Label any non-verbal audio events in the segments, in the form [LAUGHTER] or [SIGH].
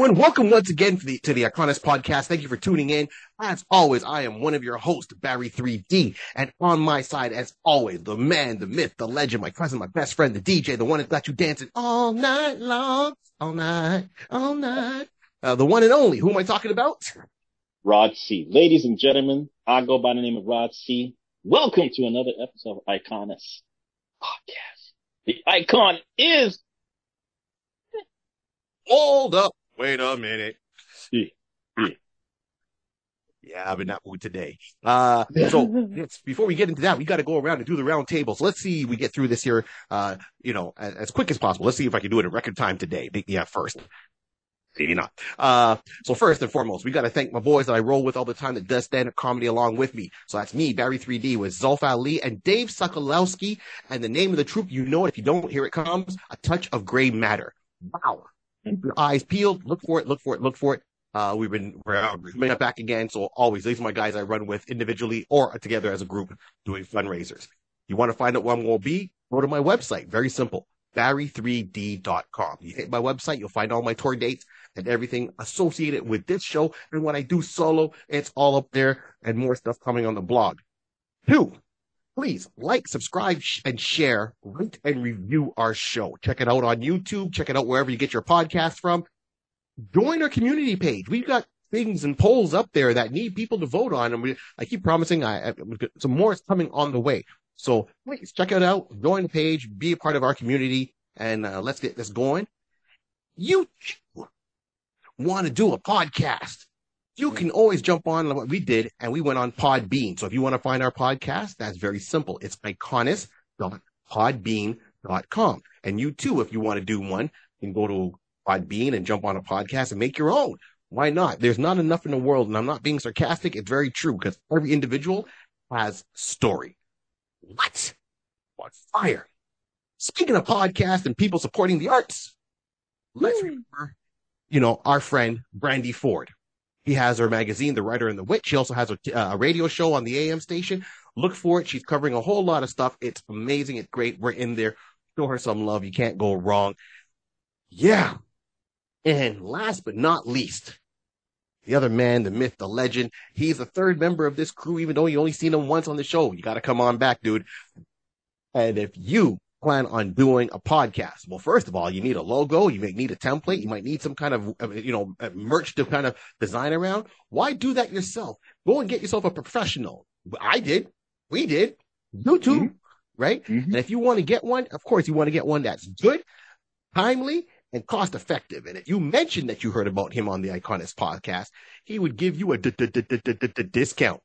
everyone. Welcome once again to the, to the Iconis podcast. Thank you for tuning in. As always, I am one of your hosts, Barry 3D. And on my side, as always, the man, the myth, the legend, my cousin, my best friend, the DJ, the one that got you dancing all night long, all night, all night. Uh, the one and only. Who am I talking about? Rod C. Ladies and gentlemen, I go by the name of Rod C. Welcome to another episode of Iconis podcast. The icon is Hold up. Wait a minute. Yeah. Yeah, I'm in that mood today. Uh, so [LAUGHS] before we get into that, we got to go around and do the round table. So let's see we get through this here, uh, you know, as, as quick as possible. Let's see if I can do it in record time today. Yeah, first. Maybe not. Uh, so first and foremost, we got to thank my boys that I roll with all the time that does stand-up comedy along with me. So that's me, Barry 3D with Zulf Ali and Dave Sokolowski. And the name of the troupe, you know it. If you don't, here it comes. A touch of gray matter. Wow. Your eyes peeled. Look for it. Look for it. Look for it. Uh, we've been we're coming back again. So always, these are my guys I run with individually or together as a group doing fundraisers. You want to find out where I'm going to be? Go to my website. Very simple. Barry3D.com. You hit my website, you'll find all my tour dates and everything associated with this show. And when I do solo, it's all up there and more stuff coming on the blog. Two, please like, subscribe, sh- and share, rate and review our show. Check it out on YouTube. Check it out wherever you get your podcast from. Join our community page. We've got things and polls up there that need people to vote on. And we, I keep promising I, I, some more is coming on the way. So please check it out, join the page, be a part of our community, and uh, let's get this going. You want to do a podcast? You can always jump on what we did, and we went on Podbean. So if you want to find our podcast, that's very simple. It's iconis.podbean.com. And you too, if you want to do one, you can go to Podbean and jump on a podcast and make your own. Why not? There's not enough in the world, and I'm not being sarcastic. It's very true because every individual has story. What? On fire. Speaking of podcasts and people supporting the arts, let's remember, you know, our friend Brandy Ford. He has her magazine, The Writer and the Wit. She also has a, a radio show on the AM station. Look for it. She's covering a whole lot of stuff. It's amazing. It's great. We're in there. Show her some love. You can't go wrong. Yeah. And last but not least, the other man, the myth, the legend. He's the third member of this crew, even though you only seen him once on the show. You got to come on back, dude. And if you plan on doing a podcast, well, first of all, you need a logo. You may need a template. You might need some kind of, uh, you know, uh, merch to kind of design around. Why do that yourself? Go and get yourself a professional. I did. We did. You too. Mhm. Right. Mhm. And if you want to get one, of course, you want to get one that's good, timely, and cost effective. And if you mentioned that you heard about him on the Iconis podcast, he would give you a d- d- d- discount.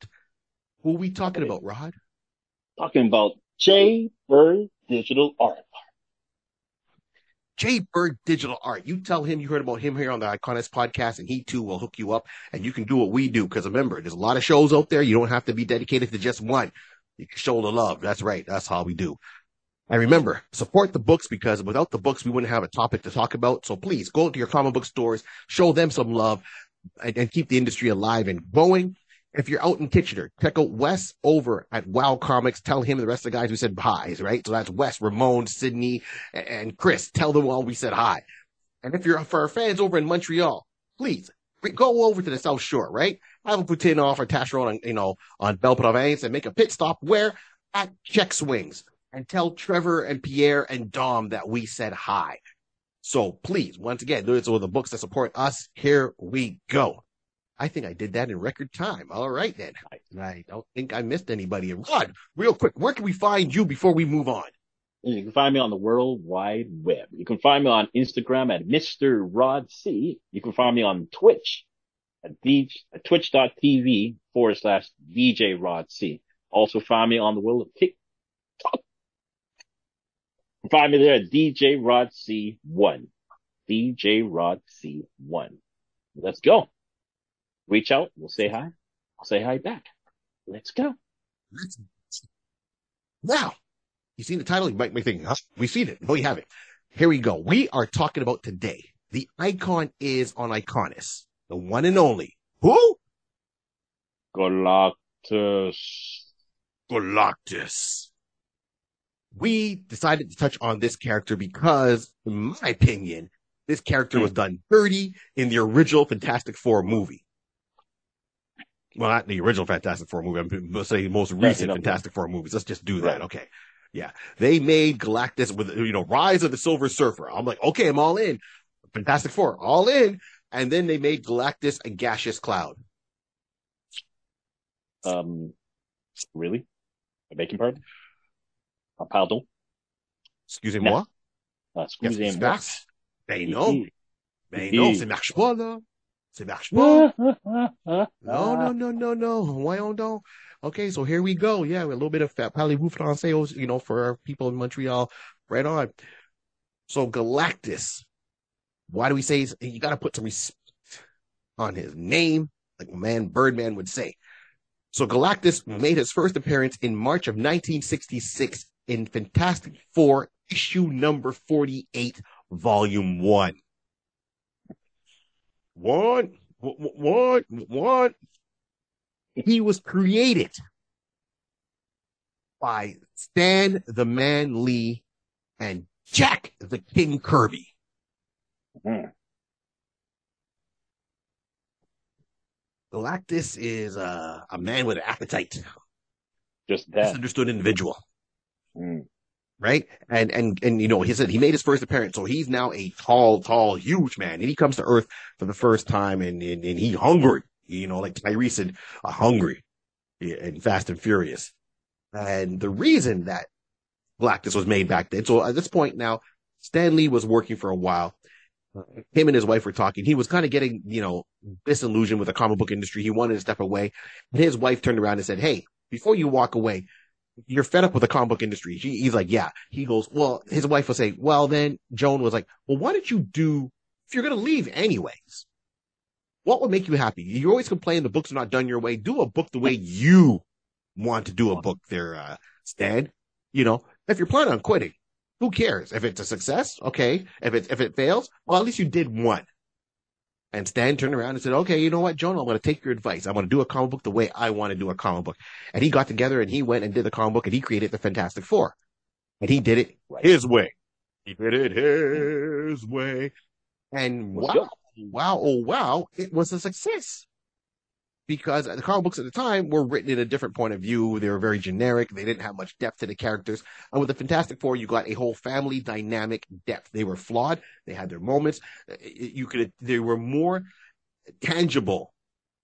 Who are we talking about, Rod? talking about J Bird Digital Art. Jay Bird Digital Art. You tell him you heard about him here on the Iconis podcast, and he too will hook you up, and you can do what we do. Because remember, there's a lot of shows out there. You don't have to be dedicated to just one. You can show the love. That's right. That's how we do. And remember, support the books because without the books, we wouldn't have a topic to talk about. So please go to your comic book stores, show them some love, and, and keep the industry alive and going. If you're out in Kitchener, check out Wes over at Wow Comics. Tell him and the rest of the guys we said hi's, right? So that's Wes, Ramon, Sydney, and Chris. Tell them all we said hi. And if you're for our fans over in Montreal, please go over to the South Shore, right? Have a poutine off or Tacheron on, you know, on Belle Province and make a pit stop where at Check Swings and tell Trevor and Pierre and Dom that we said hi. So please, once again, those are the books that support us. Here we go. I think I did that in record time. All right then. I, I don't think I missed anybody. Rod, real quick, where can we find you before we move on? You can find me on the World Wide Web. You can find me on Instagram at Mr. Rod C. You can find me on Twitch at, D- at twitch.tv forward slash DJ Rod C. Also find me on the world of TikTok. Find me there at DJ Rod C1. DJ Rod C1. Let's go. Reach out. We'll say hi. I'll say hi back. Let's go. Let's- Now, you've seen the title? You might be thinking, huh? We've seen it. No, you haven't. Here we go. We are talking about today. The icon is on Iconis. The one and only. Who? Galactus. Galactus. We decided to touch on this character because, in my opinion, This character was hmm. done dirty in the original Fantastic Four movie. Well, not the original Fantastic Four movie. I'm going to say most recent Fantastic Four movies. Let's just do that. Right. Okay. Yeah. They made Galactus with, you know, Rise of the Silver Surfer. I'm like, okay, I'm all in. Fantastic Four, all in. And then they made Galactus a gaseous cloud. Um, really? Beg your pardon? Ah, pardon? Excusez-moi. Qu'est-ce qui se excusez-moi. passe? Ben non. Ben non, ça marche pas, là. Ça marche pas. No, no, no, no, no. Voyons donc. Okay, so here we go. Yeah, a little bit of parlez-vous français, oh, you know, for our people in Montreal. Right on. So Galactus. Why do we say you got to put some respect on his name, like man Birdman would say. So Galactus made his first appearance in March of 1966 in Fantastic Four issue number 48, volume one. One, one, one. He was created by Stan the Man Lee and Jack the King Kirby. Mhm. Galactus is uh, a man with an appetite, Just that. misunderstood individual. Mm. Right? And and and you know, he said he made his first appearance, so he's now a tall, tall, huge man, and he comes to Earth for the first time, and and, and he hungry, you know, like Tyrese said, uh, hungry, and Fast and Furious. And the reason that Galactus was made back then, so at this point now, Stan Lee was working for a while. Him and his wife were talking. He was kind of getting, you know, disillusioned with the comic book industry. He wanted to step away. And his wife turned around and said, Hey, before you walk away, you're fed up with the comic book industry. He's like, yeah. He goes, well, his wife will say, well, then Joan was like, well, why don't you do, if you're going to leave anyways, what would make you happy? You always complain the books are not done your way. Do a book the way you want to do a book there, uh, Stan. You know, if you're planning on quitting, who cares? If it's a success, okay. If it, if it fails, well, at least you did one. And Stan turned around and said, okay, you know what, Joan, I'm going to take your advice. I'm going to do a comic book the way I want to do a comic book. And he got together and he went and did the comic book and he created the Fantastic Four. And he did it Right. his way. He did it his way. And wow, wow, oh wow, it was a success. Because the comic books at the time were written in a different point of view. They were very generic. They didn't have much depth to the characters. And with the Fantastic Four, you got a whole family dynamic depth. They were flawed. They had their moments. Uh, You could, they were more tangible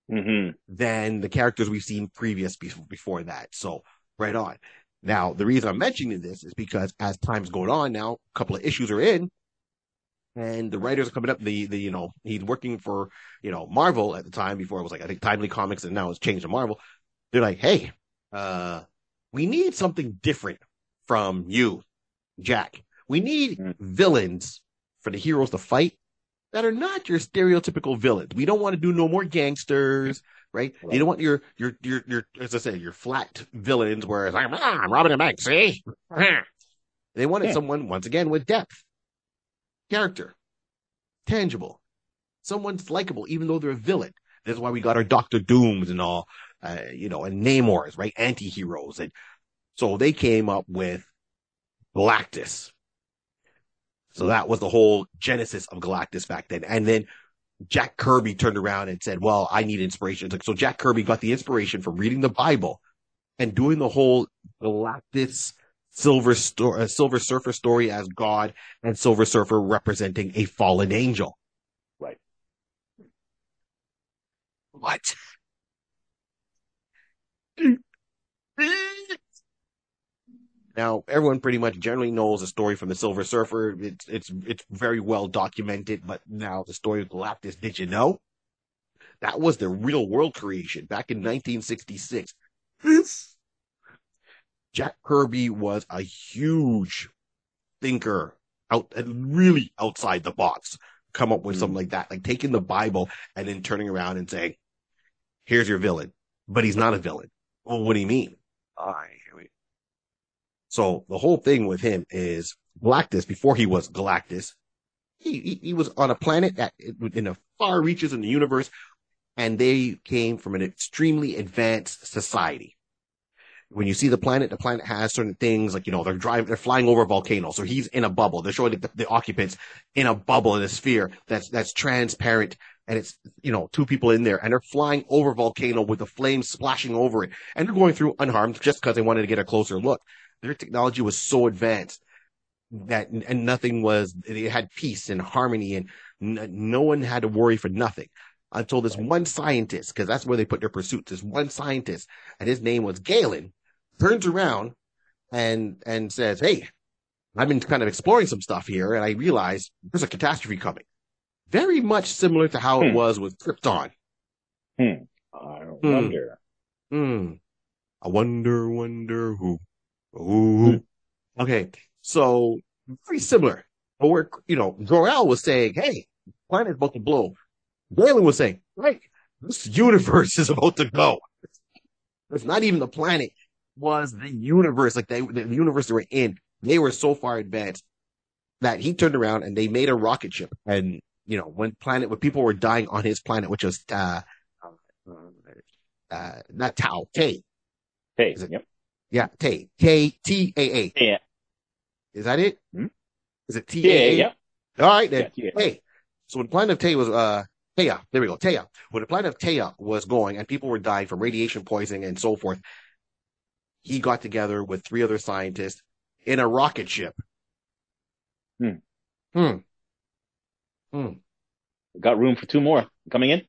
hmm than the characters we've seen previous before that. So right on. Now, the reason I'm mentioning this is because as time's going on now, a couple of issues are in and the writers are coming up. The, the, you know, he's working for, you know, Marvel at the time before it was like, I think Timely Comics and now it's changed to Marvel. They're like, Hey, uh, we need something different from you, Jack. We need Mm. villains for the heroes to fight that are not your stereotypical villains. We don't want to do no more gangsters, right? You Right. don't want your your your your as I said, your flat villains. Whereas I'm ah, I'm robbing a bank. See, they wanted Yeah. someone once again with depth, character, tangible, Someone's likable, even though they're a villain. That's why we got our Doctor Dooms and all, uh, you know, and Namors, right? Anti-heroes. And so they came up with Galactus. So that was the whole genesis of Galactus back then. And then Jack Kirby turned around and said, well, I need inspiration. So Jack Kirby got the inspiration from reading the Bible and doing the whole Galactus Silver Sto- uh, Silver Surfer story as God and Silver Surfer representing a fallen angel. Right. What? Now, everyone pretty much generally knows the story from the Silver Surfer. It's it's it's very well documented. But now the story of Galactus, did you know? That was the real world creation back in 1966. Jack Kirby was a huge thinker out and really outside the box. Come up with something mm-hmm. like that, like taking the Bible and then turning around and saying, "Here's your villain," but he's not a villain. Well, what do you mean? Ah, I. So the whole thing with him is Galactus. Before he was Galactus, he he, he was on a planet that in the far reaches in the universe, and they came from an extremely advanced society. When you see the planet, the planet has certain things like, you know, they're driving, they're flying over a volcano. So he's in a bubble. They're showing the, the occupants in a bubble in a sphere that's, that's transparent. And it's, you know, two people in there and they're flying over volcano with the flames splashing over it. And they're going through unharmed just because they wanted to get a closer look. Their technology was so advanced that, and nothing was, they had peace and harmony and n- no one had to worry for nothing until this one scientist, because that's where they put their pursuits. This one scientist, and his name was Galen, turns around and and says, "Hey, I've been kind of exploring some stuff here, and I realized there's a catastrophe coming. Very much similar to how Hmm. it was with Krypton. Hmm. I wonder. Hmm. I wonder, wonder who. Ooh. Okay, so very similar. But where you know, Jor-El was saying, "Hey, planet's about to blow." Galen was saying, "Right, this universe [LAUGHS] is about to go." It's not even the planet; was the universe. Like they, the universe they were in, they were so far advanced that he turned around and they made a rocket ship. And you know, when planet, when people were dying on his planet, which was uh, uh, not Tau, Tay, it- yep. yeah, Tay, Tay, T A A. Yeah. Is that it? Hmm? Is it T Yeah, A A? yeah. All right then. Yeah. Hey, so when planet of Taya was uh Taya, there we go, Taya. When the planet of Taya was going and people were dying from radiation poisoning and so forth, he got together with three other scientists in a rocket ship. Hmm. Hmm. Hmm. Got room for two more coming in.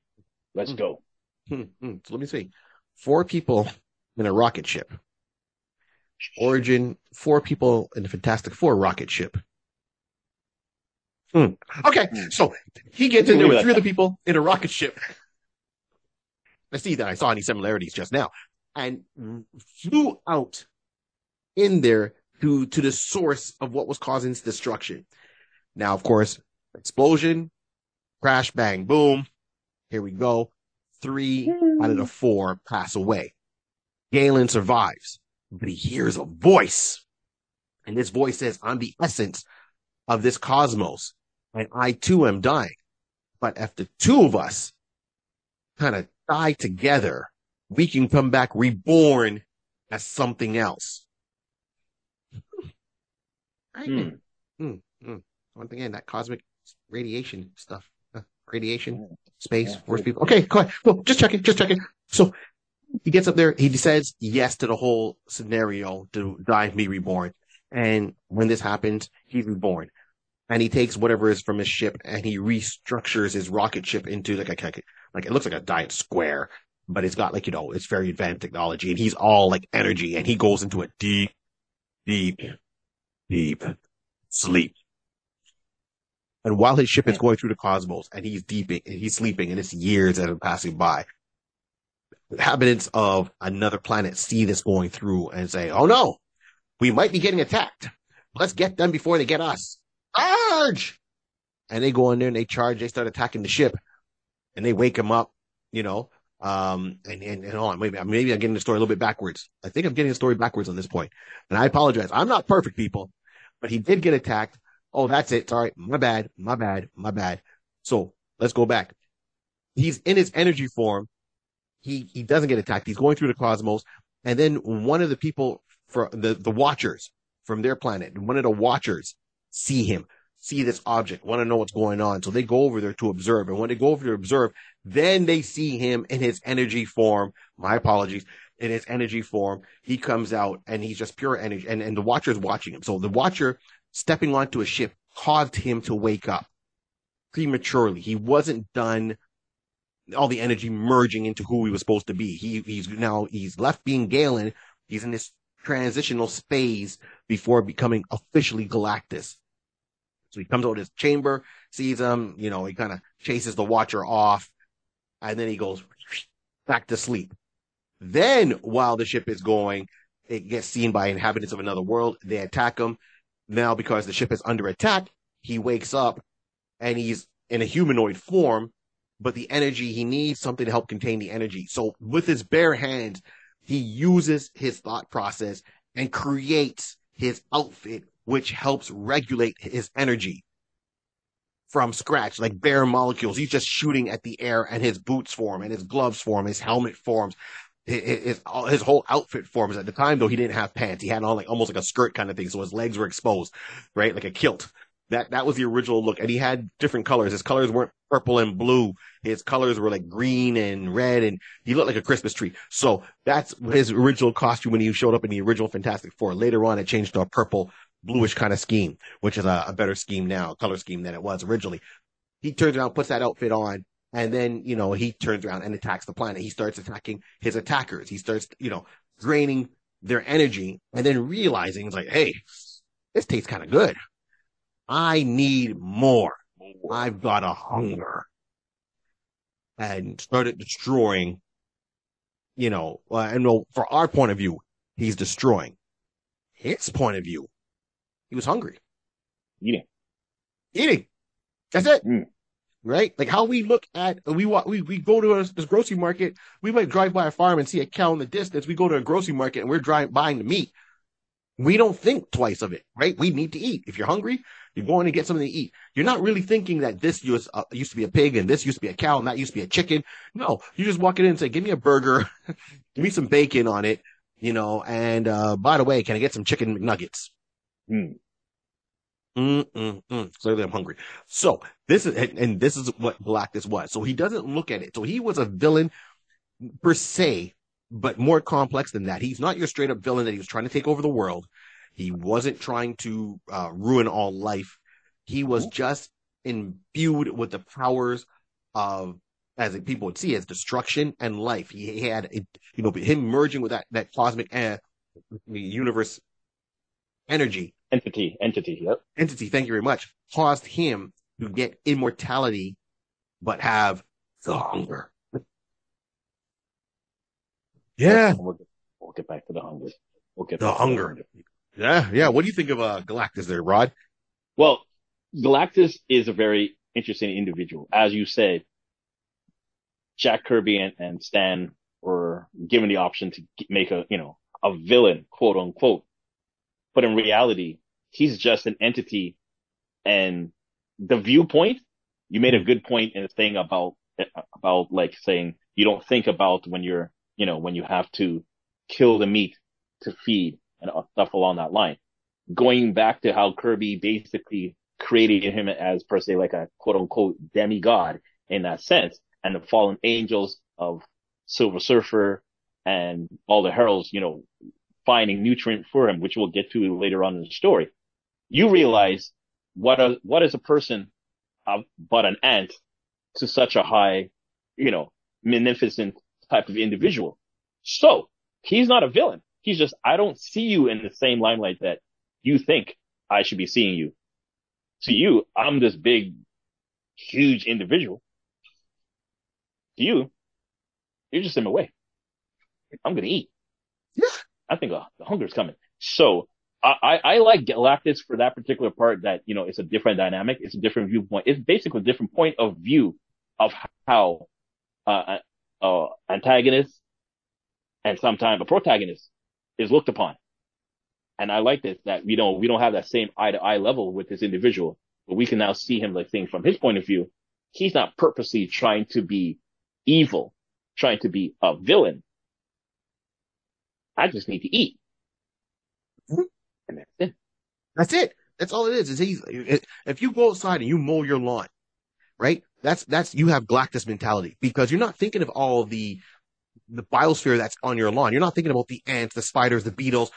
Let's Hmm. go. Hmm. Hmm. So let me see. Four people in a rocket ship. Origin, four people in the Fantastic Four rocket ship. Hmm. Okay, Hmm. so he gets in there with three other people in a rocket ship. I see that I saw any similarities just now, and flew out in there to to the source of what was causing this destruction. Now, of course, explosion, crash, bang, boom. Here we go. Three out of the four pass away. Galen survives, but he hears a voice. And this voice says, I'm the essence of this cosmos. And I too am dying. But if the two of us kind of die together, we can come back reborn as something else. Right? Hmm. Mm, mm. Once again, that cosmic radiation stuff, uh, radiation, space, Yeah. force people. Okay, go ahead. Well, Just check it, just check it. So he gets up there, he says yes to the whole scenario to die and be reborn. And when this happens, he's reborn. And he takes whatever is from his ship and he restructures his rocket ship into like a, like, like it looks like a giant square, but it's got like, you know, it's very advanced technology and he's all like energy and he goes into a deep, deep, deep sleep. And while his ship is going through the cosmos and he's deeping and he's sleeping and it's years that are passing by, inhabitants of another planet see this going through and say, Oh no, we might be getting attacked. Let's get them before they get us. Charge! And they go in there and they charge. They start attacking the ship and they wake him up, you know. Um, and, and, and on, maybe, maybe I'm getting the story a little bit backwards. I think I'm getting the story backwards on this point. And I apologize. I'm not perfect, people, but he did get attacked. Oh, that's it. Sorry. My bad. My bad. My bad. So let's go back. He's in his energy form. He, he doesn't get attacked. He's going through the cosmos. And then one of the people for the, the watchers from their planet, one of the watchers see him, see this object, want to know what's going on. So they go over there to observe. And when they go over to observe, then they see him in his energy form. My apologies. In his energy form, he comes out and he's just pure energy. And, and the watcher is watching him. So the watcher stepping onto a ship caused him to wake up prematurely. He wasn't done all the energy merging into who he was supposed to be. He he's now he's left being Galen. He's in this transitional phase before becoming officially Galactus. So he comes out of his chamber, sees him, you know, he kind of chases the watcher off, and then he goes back to sleep. Then while the ship is going, it gets seen by inhabitants of another world. They attack him. Now, because the ship is under attack, he wakes up and he's in a humanoid form, but the energy he needs something to help contain the energy. So with his bare hands, he uses his thought process and creates his outfit, which helps regulate his energy from scratch, like bare molecules. He's just shooting at the air and his boots form and his gloves form, his helmet forms. his, his whole outfit forms at the time, though he didn't have pants. He had on like almost like a skirt kind of thing. So his legs were exposed, right? Like a kilt. That, that was the original look. And he had different colors. His colors weren't purple and blue. His colors were like green and red and he looked like a Christmas tree. So that's his original costume when he showed up in the original Fantastic Four. Later on, it changed to a purple, bluish kind of scheme, which is a, a better scheme now, color scheme than it was originally. He turns around, puts that outfit on, and then, you know, he turns around and attacks the planet. He starts attacking his attackers. He starts, you know, draining their energy and then realizing it's like, hey, this tastes kind of good. I need more. I've got a hunger. And started destroying, you know, uh, and well, for our point of view, he's destroying. His point of view, he was hungry. Eating. Eating. That's it. Mm. Right? Like how we look at, we we, we go to a, this grocery market, we might drive by a farm and see a cow in the distance. We go to a grocery market and we're driving, buying the meat. We don't think twice of it, right? We need to eat. If you're hungry, you're going to get something to eat. You're not really thinking that this used, uh, used to be a pig and this used to be a cow and that used to be a chicken. No, you just walk in and say, give me a burger, [LAUGHS] give me some bacon on it, you know, and, uh, by the way, can I get some chicken McNuggets? Mm. Mm-mm-mm. Clearly, I'm hungry. So this is, and, and this is what Galactus was. So he doesn't look at it. So he was a villain per se, but more complex than that. He's not your straight up villain that he was trying to take over the world. He wasn't trying to uh, ruin all life. He was just imbued with the powers of, as people would see, as destruction and life. He, had, you know, him merging with that that cosmic uh, universe energy entity, entity, yep, entity. Thank you very much. Caused him to get immortality, but have the hunger. Yeah, we'll get, we'll get back to the hunger. We'll get the hunger. The hunger. Yeah, yeah. What do you think of uh, Galactus there, Rod? Well, Galactus is a very interesting individual. As you said, Jack Kirby and, and Stan were given the option to make a, you know, a villain, quote unquote. But in reality, he's just an entity and the viewpoint, you made a mm-hmm. good point in the thing about, about like saying you don't think about when you're, you know, when you have to kill the meat to feed and stuff along that line. Going back to how Kirby basically created him as per se like a quote unquote demigod in that sense, and the fallen angels of Silver Surfer and all the heralds, you know, finding nutrient for him, which we'll get to later on in the story. You realize what a what is a person uh, but an ant to such a high, you know, magnificent type of individual. So he's not a villain. He's just, I don't see you in the same limelight that you think I should be seeing you. To you, I'm this big, huge individual. To you, you're just in my way. I'm going to eat. Yeah. I think uh, the hunger's coming. So I, I like Galactus for that particular part that, you know, it's a different dynamic. It's a different viewpoint. It's basically a different point of view of how, uh, uh, antagonist and sometimes a protagonist is looked upon. And I like this, that we don't, we don't have that same eye to eye level with this individual, but we can now see him like thing from his point of view. He's not purposely trying to be evil, trying to be a villain. I just need to eat. That's it. That's all it is. It's easy. If you go outside and you mow your lawn, right? That's, that's, you have Galactus mentality because you're not thinking of all the the biosphere that's on your lawn. You're not thinking about the ants, the spiders, the beetles,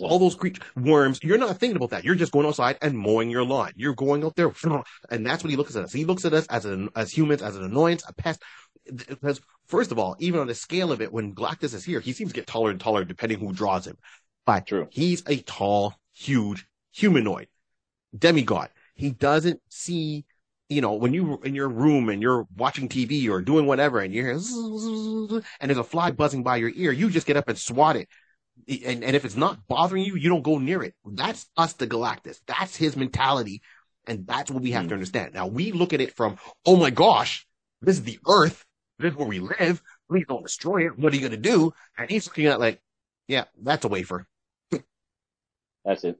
all those creatures, worms. You're not thinking about that. You're just going outside and mowing your lawn. You're going out there, [LAUGHS] and that's what he looks at us. He looks at us as an as humans, as an annoyance, a pest. Because first of all, even on the scale of it, when Galactus is here, he seems to get taller and taller depending who draws him. But True. he's a tall, huge humanoid demigod. He doesn't see you know, when you in your room and you're watching TV or doing whatever and you hear and there's a fly buzzing by your ear, you just get up and swat it. And, and if it's not bothering you, you don't go near it. That's us, the Galactus. That's his mentality. And that's what we have mm. to understand. Now we look at it from, oh my gosh, this is the earth. This is where we live. Please don't destroy it. What are you going to do? And he's looking at like, yeah, that's a wafer. That's it.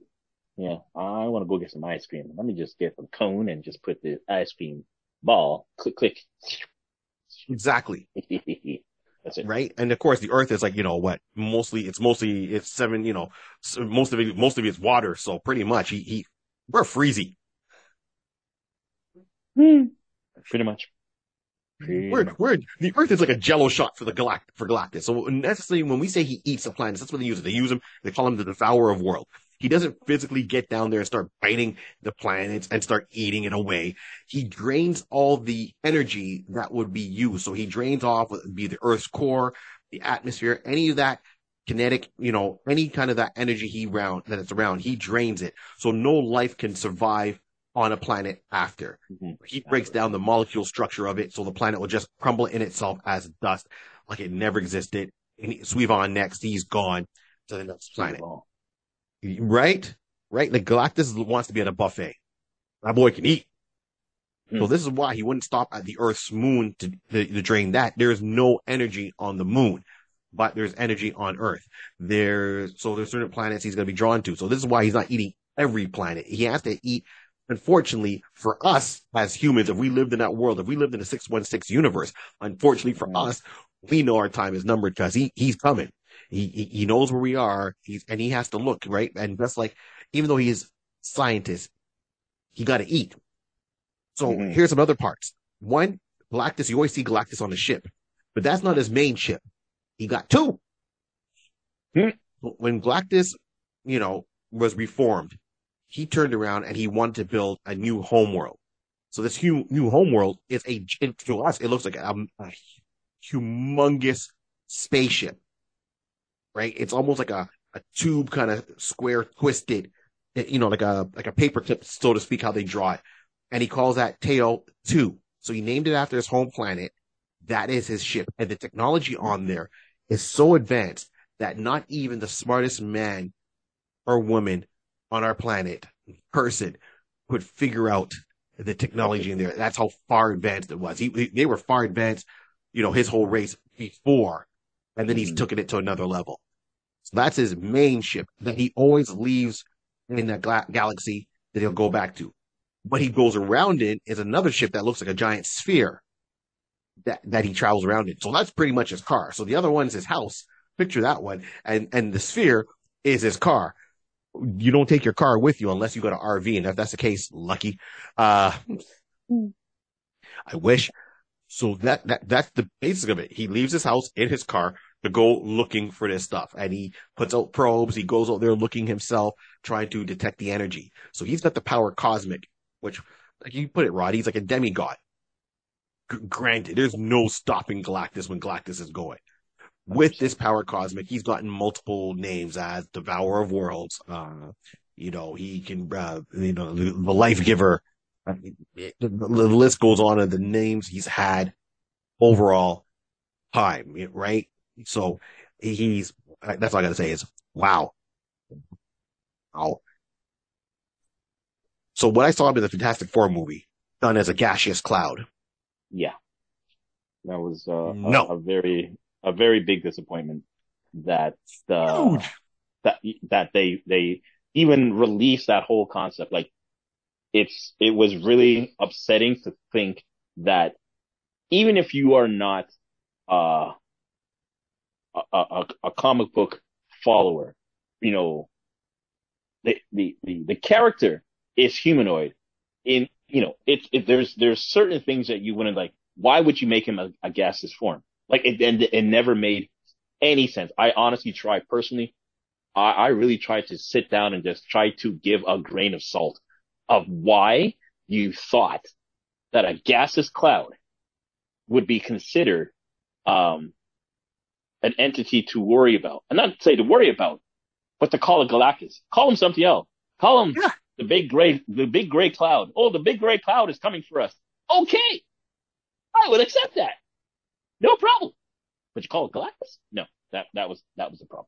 Yeah, I want to go get some ice cream. Let me just get some cone and just put the ice cream ball. Click, click. Exactly. [LAUGHS] That's it. right? And of course, the Earth is like you know what? Mostly, it's mostly it's seven. You know, most of it, most of it's water. So pretty much, he he we're freezy. Hmm. Pretty much. Pretty We're, much. we're, the Earth is like a jello shot for the galact for Galactus. So necessarily when we say he eats the planets, that's what they use it. They use him, they call him the devourer of world. He doesn't physically get down there and start biting the planets and start eating it away. He drains all the energy that would be used. So he drains off, would be the Earth's core, the atmosphere, any of that kinetic, you know, any kind of that energy he round that it's around, he drains it. So no life can survive on a planet after. Mhm. He breaks down the molecule structure of it, so the planet will just crumble in itself as dust, like it never existed. And Suivon next, he's gone to the next planet. Right? Right? Like Galactus wants to be at a buffet. That boy can eat. So Hmm. this is why he wouldn't stop at the Earth's moon to, to, to drain that. There's no energy on the moon, but there's energy on Earth. There's so there's certain planets he's going to be drawn to. So this is why he's not eating every planet. He has to eat. Unfortunately, for us as humans, if we lived in that world, if we lived in a six one six universe, unfortunately for us, we know our time is numbered because he he's coming. He, he he knows where we are. He's and he has to look right. And just like even though he's scientist, he got to eat. So Mhm. here's some other parts. One, Galactus. You always see Galactus on the ship, but that's not his main ship. He got two. Hmm. When Galactus, you know, was reformed, he turned around and he wanted to build a new homeworld. So this hu- new homeworld is a to us it looks like a, a humongous spaceship, right? It's almost like a a tube kind of square twisted, you know, like a like a paper clip, so to speak, how they draw it. And he calls that Teo Two. So he named it after his home planet. That is his ship, and the technology on there is so advanced that not even the smartest man or woman on our planet, person, could figure out the technology in there. That's how far advanced it was. He, he- they were far advanced, you know, his whole race before, and then he's Mhm. taken it to another level. So that's his main ship that he always leaves in the gla- galaxy that he'll go back to. What he goes around in is another ship that looks like a giant sphere that, that he travels around in. So that's pretty much his car. So the other one's his house. Picture that one. And, and the sphere is his car. You don't take your car with you unless you got an RV. And if that's the case, lucky. Uh, I wish. So that, that, that's the basis of it. He leaves his house in his car to go looking for this stuff. And he puts out probes. He goes out there looking himself, trying to detect the energy. So he's got the power cosmic, which, like you put it, Rod, he's like a demigod. G- granted, there's no stopping Galactus when Galactus is going. With this power cosmic, he's gotten multiple names as Devourer of Worlds. Uh, you know, he can, uh, you know, the, the Life Giver. Uh, it- the, the list goes on of the names he's had overall time, right? So he's, that's all I gotta say is, wow. Wow. So what I saw him in the Fantastic Four movie, done as a gaseous cloud. yeah. That was uh, a, No. a very a very big disappointment that the Huge. that that they they even released that whole concept. Like it's it was really upsetting to think that even if you are not uh, a a a comic book follower, you know, the the the, the character is humanoid. In you know, it, it there's there's certain things that you wouldn't like. Why would you make him a, a gaseous form? Like it, and it never made any sense. I honestly tried personally. I, I really tried to sit down and just try to give a grain of salt of why you thought that a gaseous cloud would be considered um, an entity to worry about. And not say to worry about, but to call it Galactus. Call him something else. Call him Yeah. the big gray, the big gray cloud. Oh, the big gray cloud is coming for us. Okay. I would accept that. No problem. But you call it Galactus? No, that, that was, that was the problem.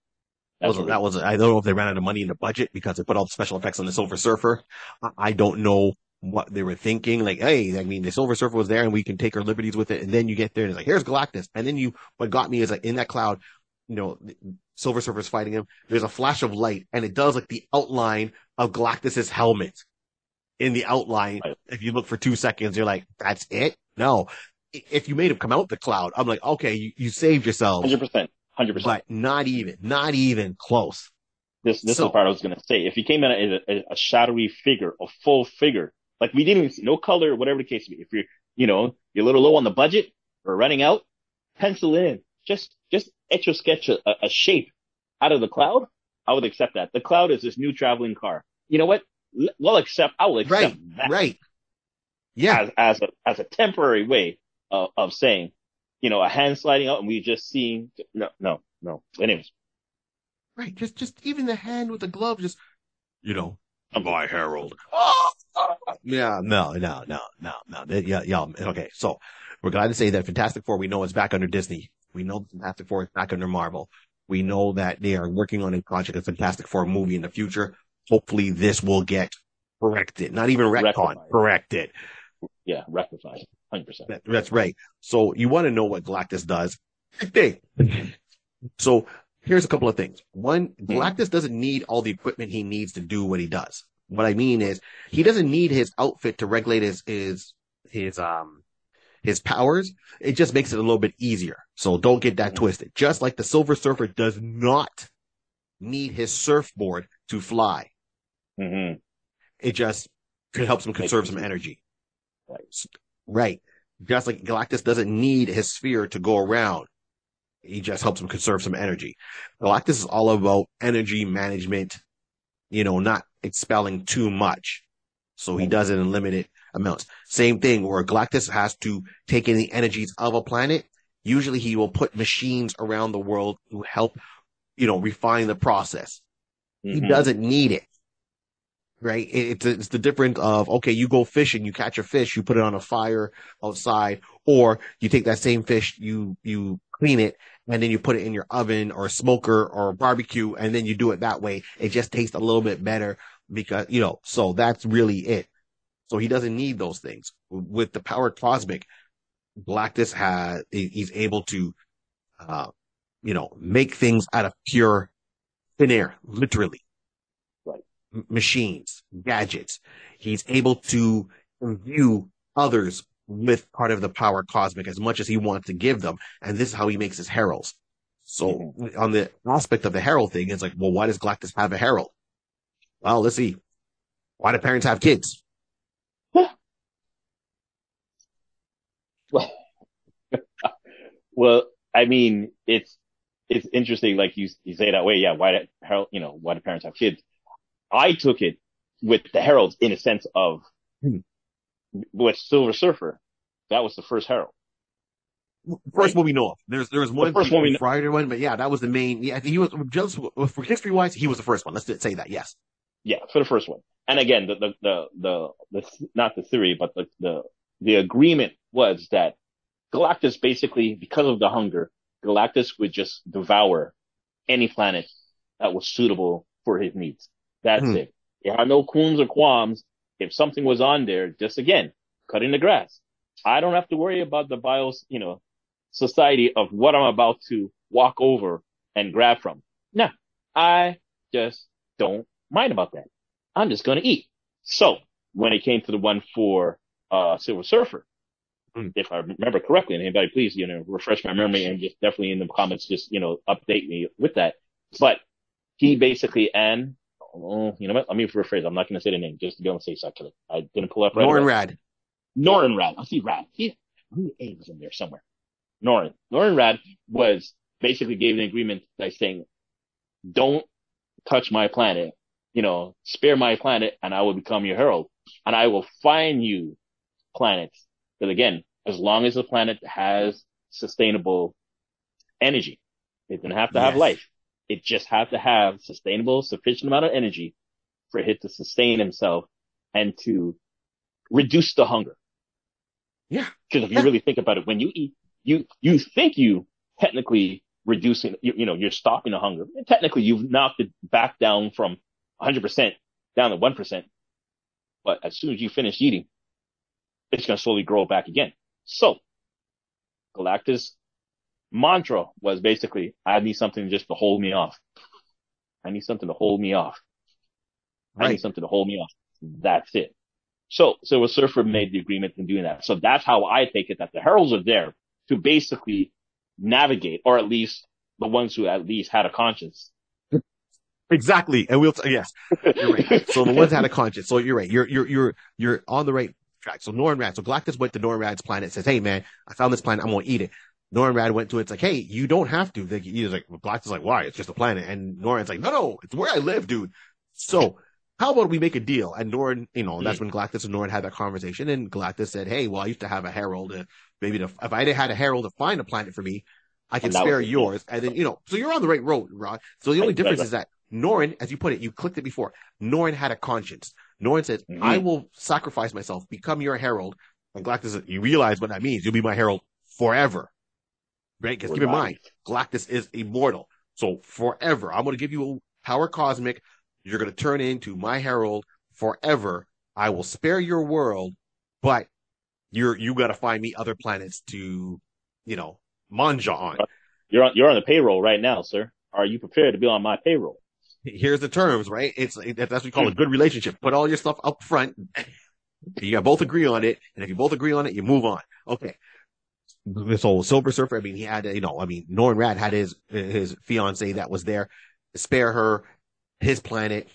That was, what that was, I don't know if they ran out of money in the budget because they put all the special effects on the Silver Surfer. I, I don't know what they were thinking. Like, hey, I mean, the Silver Surfer was there and we can take our liberties with it. And then you get there and it's like, here's Galactus. And then you, what got me is like in that cloud, you know, Silver Surfer's fighting him. There's a flash of light and it does like the outline of Galactus's helmet in the outline. Right. If you look for two seconds, you're like, that's it? No. if you made him come out the cloud, I'm like, okay, you, you saved yourself. Hundred percent, hundred percent. But not even, not even close. This this so, is the part I was gonna say. If he came in as a, a, shadowy figure, a full figure, like we didn't even see no color, whatever the case may be. If you're, you know, you're a little low on the budget or running out, pencil in, just just etch or sketch a, a shape out of the cloud. I would accept that. The cloud is this new traveling car. You know what? We'll accept. I will accept right, that. Right. Yeah. As, as a as a temporary way of, of saying, you know, a hand sliding out and we just seeing no no no. Anyways. Right. Just just even the hand with the glove, just you know, my herald. [LAUGHS] yeah, no, no, no, no, no. Yeah, yeah. Okay, so we're glad to say that Fantastic Four, we know it's back under Disney. We know Fantastic Four is back under Marvel. We know that they are working on a project, a Fantastic Four movie in the future. Hopefully this will get corrected. Not even retcon, rectified. corrected. Yeah, rectified. 100%. That, that's right. So you want to know what Galactus does? So here's a couple of things. One, hmm. Galactus doesn't need all the equipment he needs to do what he does. What I mean is he doesn't need his outfit to regulate his, his, his, um, his powers. It just makes it a little bit easier. So don't get that hmm. twisted. Just like the Silver Surfer does not need his surfboard to fly. Mm-hmm. It just could help him conserve some energy. Right. Right. Just like Galactus doesn't need his sphere to go around. He just helps him conserve some energy. Galactus is all about energy management, you know, not expelling too much. So he does it in limited amounts. Same thing where Galactus has to take in the energies of a planet. Usually he will put machines around the world to help, you know, refine the process. Mm-hmm. He doesn't need it right? It's, it's the difference of, okay, you go fishing, you catch a fish, you put it on a fire outside, or you take that same fish, you, you clean it, and then you put it in your oven or smoker or barbecue, and then you do it that way. It just tastes a little bit better because, you know, so that's really it. So he doesn't need those things. With the power cosmic, Galactus has, he's able to, uh, you know, make things out of pure thin air, literally machines, gadgets. He's able to imbue others with part of the power cosmic as much as he wants to give them. And this is how he makes his heralds. So mm-hmm. on the aspect of the herald thing, it's like, well, why does Galactus have a herald? Well, let's see. Why do parents have kids? well, [LAUGHS] well, I mean, it's, it's interesting. Like you, you say that way. Yeah. Why do Herald, you know, why do parents have kids? I took it with the Heralds in a sense of hmm. with Silver Surfer. That was the first Herald. First right? one we know of. There's there's one the first one we Friday one, but yeah, that was the main. Yeah, he was just for history wise, he was the first one. Let's say that. Yes. Yeah, for the first one. And again, the the the the, the not the theory, but the the the agreement was that Galactus basically, because of the hunger, Galactus would just devour any planet that was suitable for his needs. That's hmm. it. You have no qualms or qualms. If something was on there, just again, cutting the grass. I don't have to worry about the bios, you know, society of what I'm about to walk over and grab from. No, I just don't mind about that. I'm just going to eat. So when it came to the one for, uh, Silver Surfer, mm. if I remember correctly, and anybody please, you know, refresh my memory and just definitely in the comments, just, you know, update me with that. But he basically, and oh, you know what? Let me rephrase. I'm not going to say the name just to be on the safe side. I didn't pull up right Norrin Radd. Norrin Radd. I see Rad. He, the A was in there somewhere. Norrin. Norrin Radd was basically gave an agreement by saying, don't touch my planet. You know, spare my planet and I will become your herald and I will find you planets. But again, as long as the planet has sustainable energy, it doesn't have to yes. have life. It just has to have sustainable, sufficient amount of energy for it to sustain himself and to reduce the hunger. Yeah. Because if yeah. you really think about it, when you eat, you, you think you technically reducing, you, you know, you're stopping the hunger. And technically you've knocked it back down from 100% down to 1%. But as soon as you finish eating, it's going to slowly grow back again. So Galactus mantra was basically, I need something just to hold me off. I need something to hold me off. I need something to hold me off. That's it. So so a Surfer made the agreement in doing that. So that's how I take it that the Heralds are there to basically navigate, or at least the ones who at least had a conscience. Exactly. And we'll, t- yes, you're right. So the ones that had a conscience. So you're right. You're, you're, you're, you're on the right track. So Norrin Radd. So Galactus went to Norrin Radd's planet says, Hey man, I found this planet. I'm going to eat it. Norrin Radd went to it. It's like, Hey, you don't have to. Like, he's like, Galactus is like, why? It's just a planet. And Norrin's like, no, no, it's where I live, dude. So how about we make a deal? And Norrin, you know, that's when Galactus and Norrin had that conversation. And Galactus said, Hey, well, I used to have a herald. Uh, maybe to, if I had a herald to find a planet for me, I can spare yours. And then, you know, so you're on the right road, Rod. So the only difference is that Norrin, as you put it, you clicked it before. Norrin had a conscience. Norrin said, mm-hmm. I will sacrifice myself, become your herald. And Galactus, you realize what that means. You'll be my herald forever. Right? Because keep in mind, Galactus is immortal. So forever. I'm going to give you a power cosmic. You're going to turn into my herald forever. I will spare your world, but you're, you got to find me other planets to, you know, manja on. You're on, you're on the payroll right now, sir. Are you prepared to be on my payroll? Here's the terms, right? It's that's what we call a hmm. good relationship. Put all your stuff up front. You got both agree on it, and if you both agree on it, you move on. Okay. This whole Silver Surfer. I mean, he had, you know, I mean, Norrin Radd had his his fiance that was there, spare her his planet.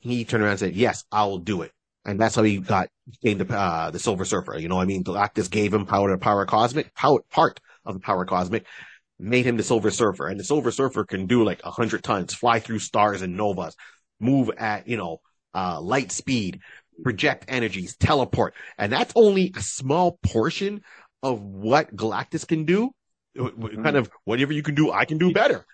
He turned around and said, "Yes, I will do it." And that's how he got came to uh, the Silver Surfer. You know, I mean, Galactus gave him power to power cosmic, power, part of the power cosmic, made him the Silver Surfer. And the Silver Surfer can do like a hundred tons, fly through stars and novas, move at, you know, uh, light speed, project energies, teleport. And that's only a small portion of what Galactus can do. Mm-hmm. Kind of whatever you can do, I can do better.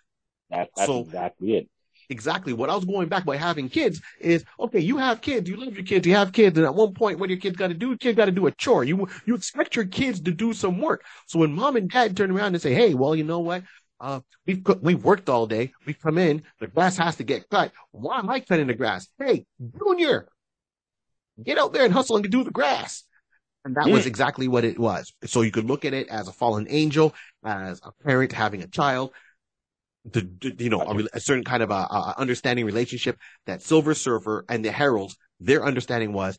That, that's so, exactly it exactly what I was going back by having kids is okay. You have kids, you love your kids, you have kids, and at one point, what your kids got to do? Kids got to do a chore. You you expect your kids to do some work. So when mom and dad turn around and say, "Hey, well, you know what? Uh, we've we've worked all day. We've come in. The grass has to get cut. Why am I cutting the grass? Hey, Junior, get out there and hustle and do the grass." And that was hmm. exactly what it was. So you could look at it as a fallen angel, as a parent having a child, the, you know, a, a, certain kind of a, a, understanding relationship that Silver Surfer and the Heralds, their understanding was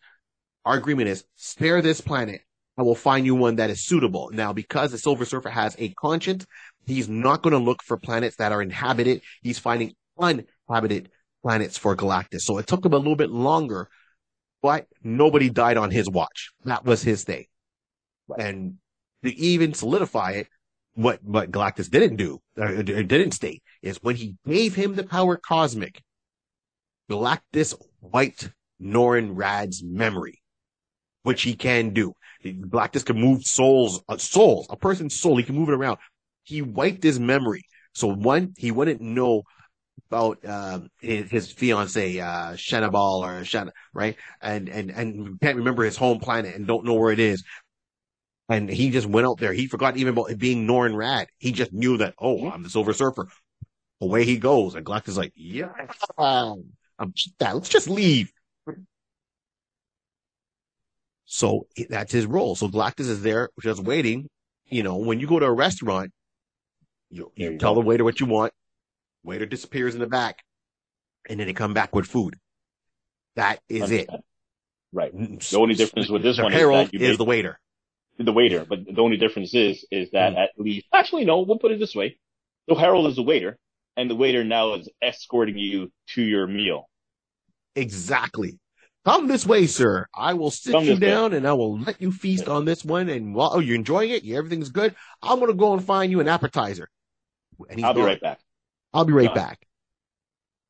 our agreement is spare this planet. I will find you one that is suitable. Now, because the Silver Surfer has a conscience, he's not going to look for planets that are inhabited. He's finding uninhabited planets for Galactus. So it took him a little bit longer, but nobody died on his watch. That was his thing. And to even solidify it, what what Galactus didn't do or didn't state is when he gave him the power cosmic, Galactus wiped Norrin Radd's memory, which he can do. Galactus can move souls, uh, souls, a person's soul. He can move it around. He wiped his memory. So one, he wouldn't know about um, his, his fiance uh Shanabal or Shan right and and and can't remember his home planet and don't know where it is and he just went out there. He forgot even about it being Norrin Radd. He just knew that, oh, I'm the Silver Surfer. Away he goes. And Galactus is like, yeah, I'm that. Let's just leave. So that's his role. So Galactus is there just waiting. You know, when you go to a restaurant, you, you tell the waiter what you want. Waiter disappears in the back and then they come back with food. That is it. Right. The only difference with this the one is, that is the waiter the waiter, but the only difference is, is that mm. at least, actually, no, we'll put it this way. The Herald is the waiter, and the waiter now is escorting you to your meal. Exactly. Come this way, sir. I will sit Come you down way. and I will let you feast yeah. on this one. And while oh, you're enjoying it, everything's good. I'm going to go and find you an appetizer. I'll be right back. I'll be right back.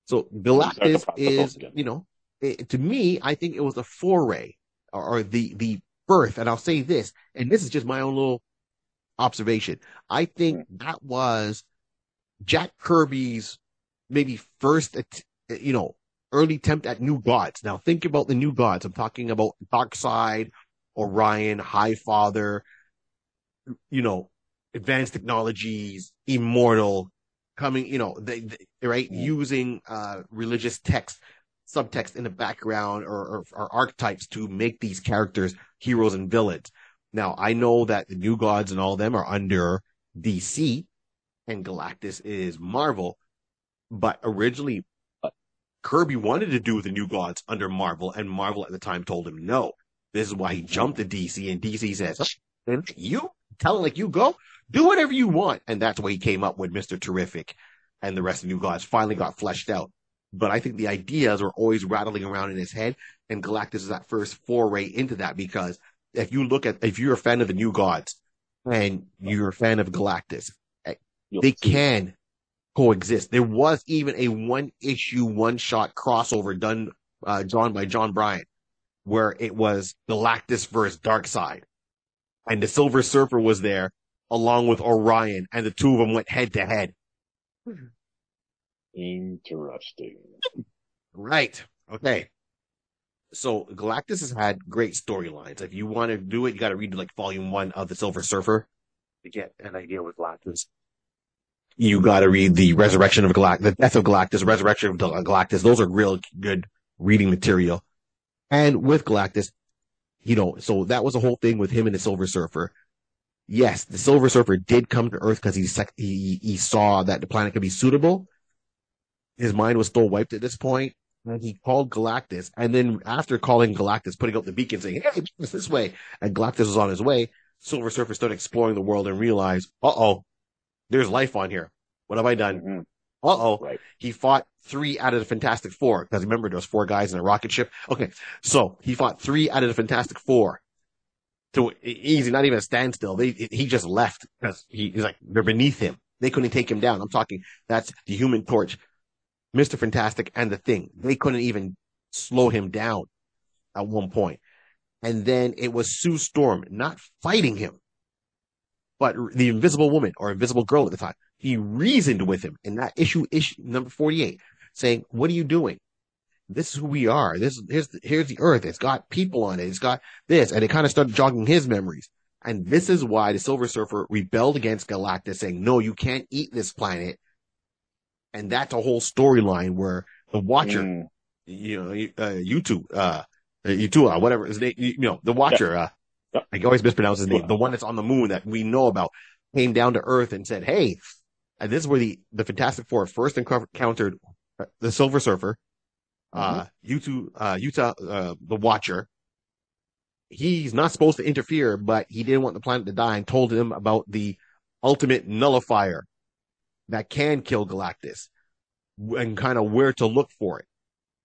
So Galactus is, is, you know, it, to me, I think it was a foray or, or the, the birth, and I'll say this, and this is just my own little observation. I think that was Jack Kirby's maybe first, you know, early attempt at new gods. Now think about the new gods. I'm talking about Darkseid, Orion, High Father, you know, advanced technologies, immortal, coming, you know, they, they right, yeah. using uh religious text subtext in the background or, or, or, archetypes to make these characters heroes and villains. Now, I know that the New Gods and all of them are under DC and Galactus is Marvel, but originally Kirby wanted to do the New Gods under Marvel and Marvel at the time told him no. This is why he jumped to DC and DC says, you tell him like you go, do whatever you want. And that's why he came up with Mr. Terrific and the rest of New Gods finally got fleshed out. But I think the ideas were always rattling around in his head. And Galactus is that first foray into that because if you look at, if you're a fan of the New Gods and you're a fan of Galactus, eh, they can coexist. There was even a one issue, one shot crossover done, uh, drawn by John Byrne where it was Galactus versus Darkseid. And the Silver Surfer was there along with Orion and the two of them went head to head. Interesting. Right. Okay. So Galactus has had great storylines. If you want to do it, you got to read like volume one of the Silver Surfer to get an idea with Galactus. You got to read the Resurrection of Galactus, the Death of Galactus, Resurrection of Galactus. Those are real good reading material. And with Galactus, you know, so that was a whole thing with him and the Silver Surfer. Yes, the Silver Surfer did come to Earth because he, sec- he he saw that the planet could be suitable. His mind was still wiped at this point, and he called Galactus. And then after calling Galactus, putting out the beacon saying, "Hey, it's this way," and Galactus was on his way. Silver Surfer started exploring the world and realized, "Uh oh, there's life on here. What have I done? Mhm. Uh oh." Right. He fought three out of the Fantastic Four because remember there was four guys in a rocket ship. Okay, so he fought three out of the Fantastic Four. To easy, not even a standstill. They he just left because he, he's like they're beneath him. They couldn't take him down. I'm talking that's the Human Torch, Mister Fantastic, and the Thing. They couldn't even slow him down at one point. And then it was Sue Storm not fighting him, but the Invisible Woman or Invisible Girl at the time. He reasoned with him in that issue, issue number 48, saying, what are you doing? This is who we are. This here's the, here's the earth. It's got people on it. It's got this. And it kind of started jogging his memories. And this is why the Silver Surfer rebelled against Galactus saying, no, you can't eat this planet. And that's a whole storyline where the Watcher, Mm. you know, you- uh, YouTube, uh, uh, whatever his name, you know, the Watcher, uh, Yep. I always mispronounce his name, the one that's on the moon that we know about came down to earth and said, Hey, and this is where the, the Fantastic Four first encountered uh, the Silver Surfer, uh, Utah, uh, Utah, uh, the Watcher. He's not supposed to interfere, but he didn't want the planet to die and told him about the ultimate nullifier that can kill Galactus and kind of where to look for it.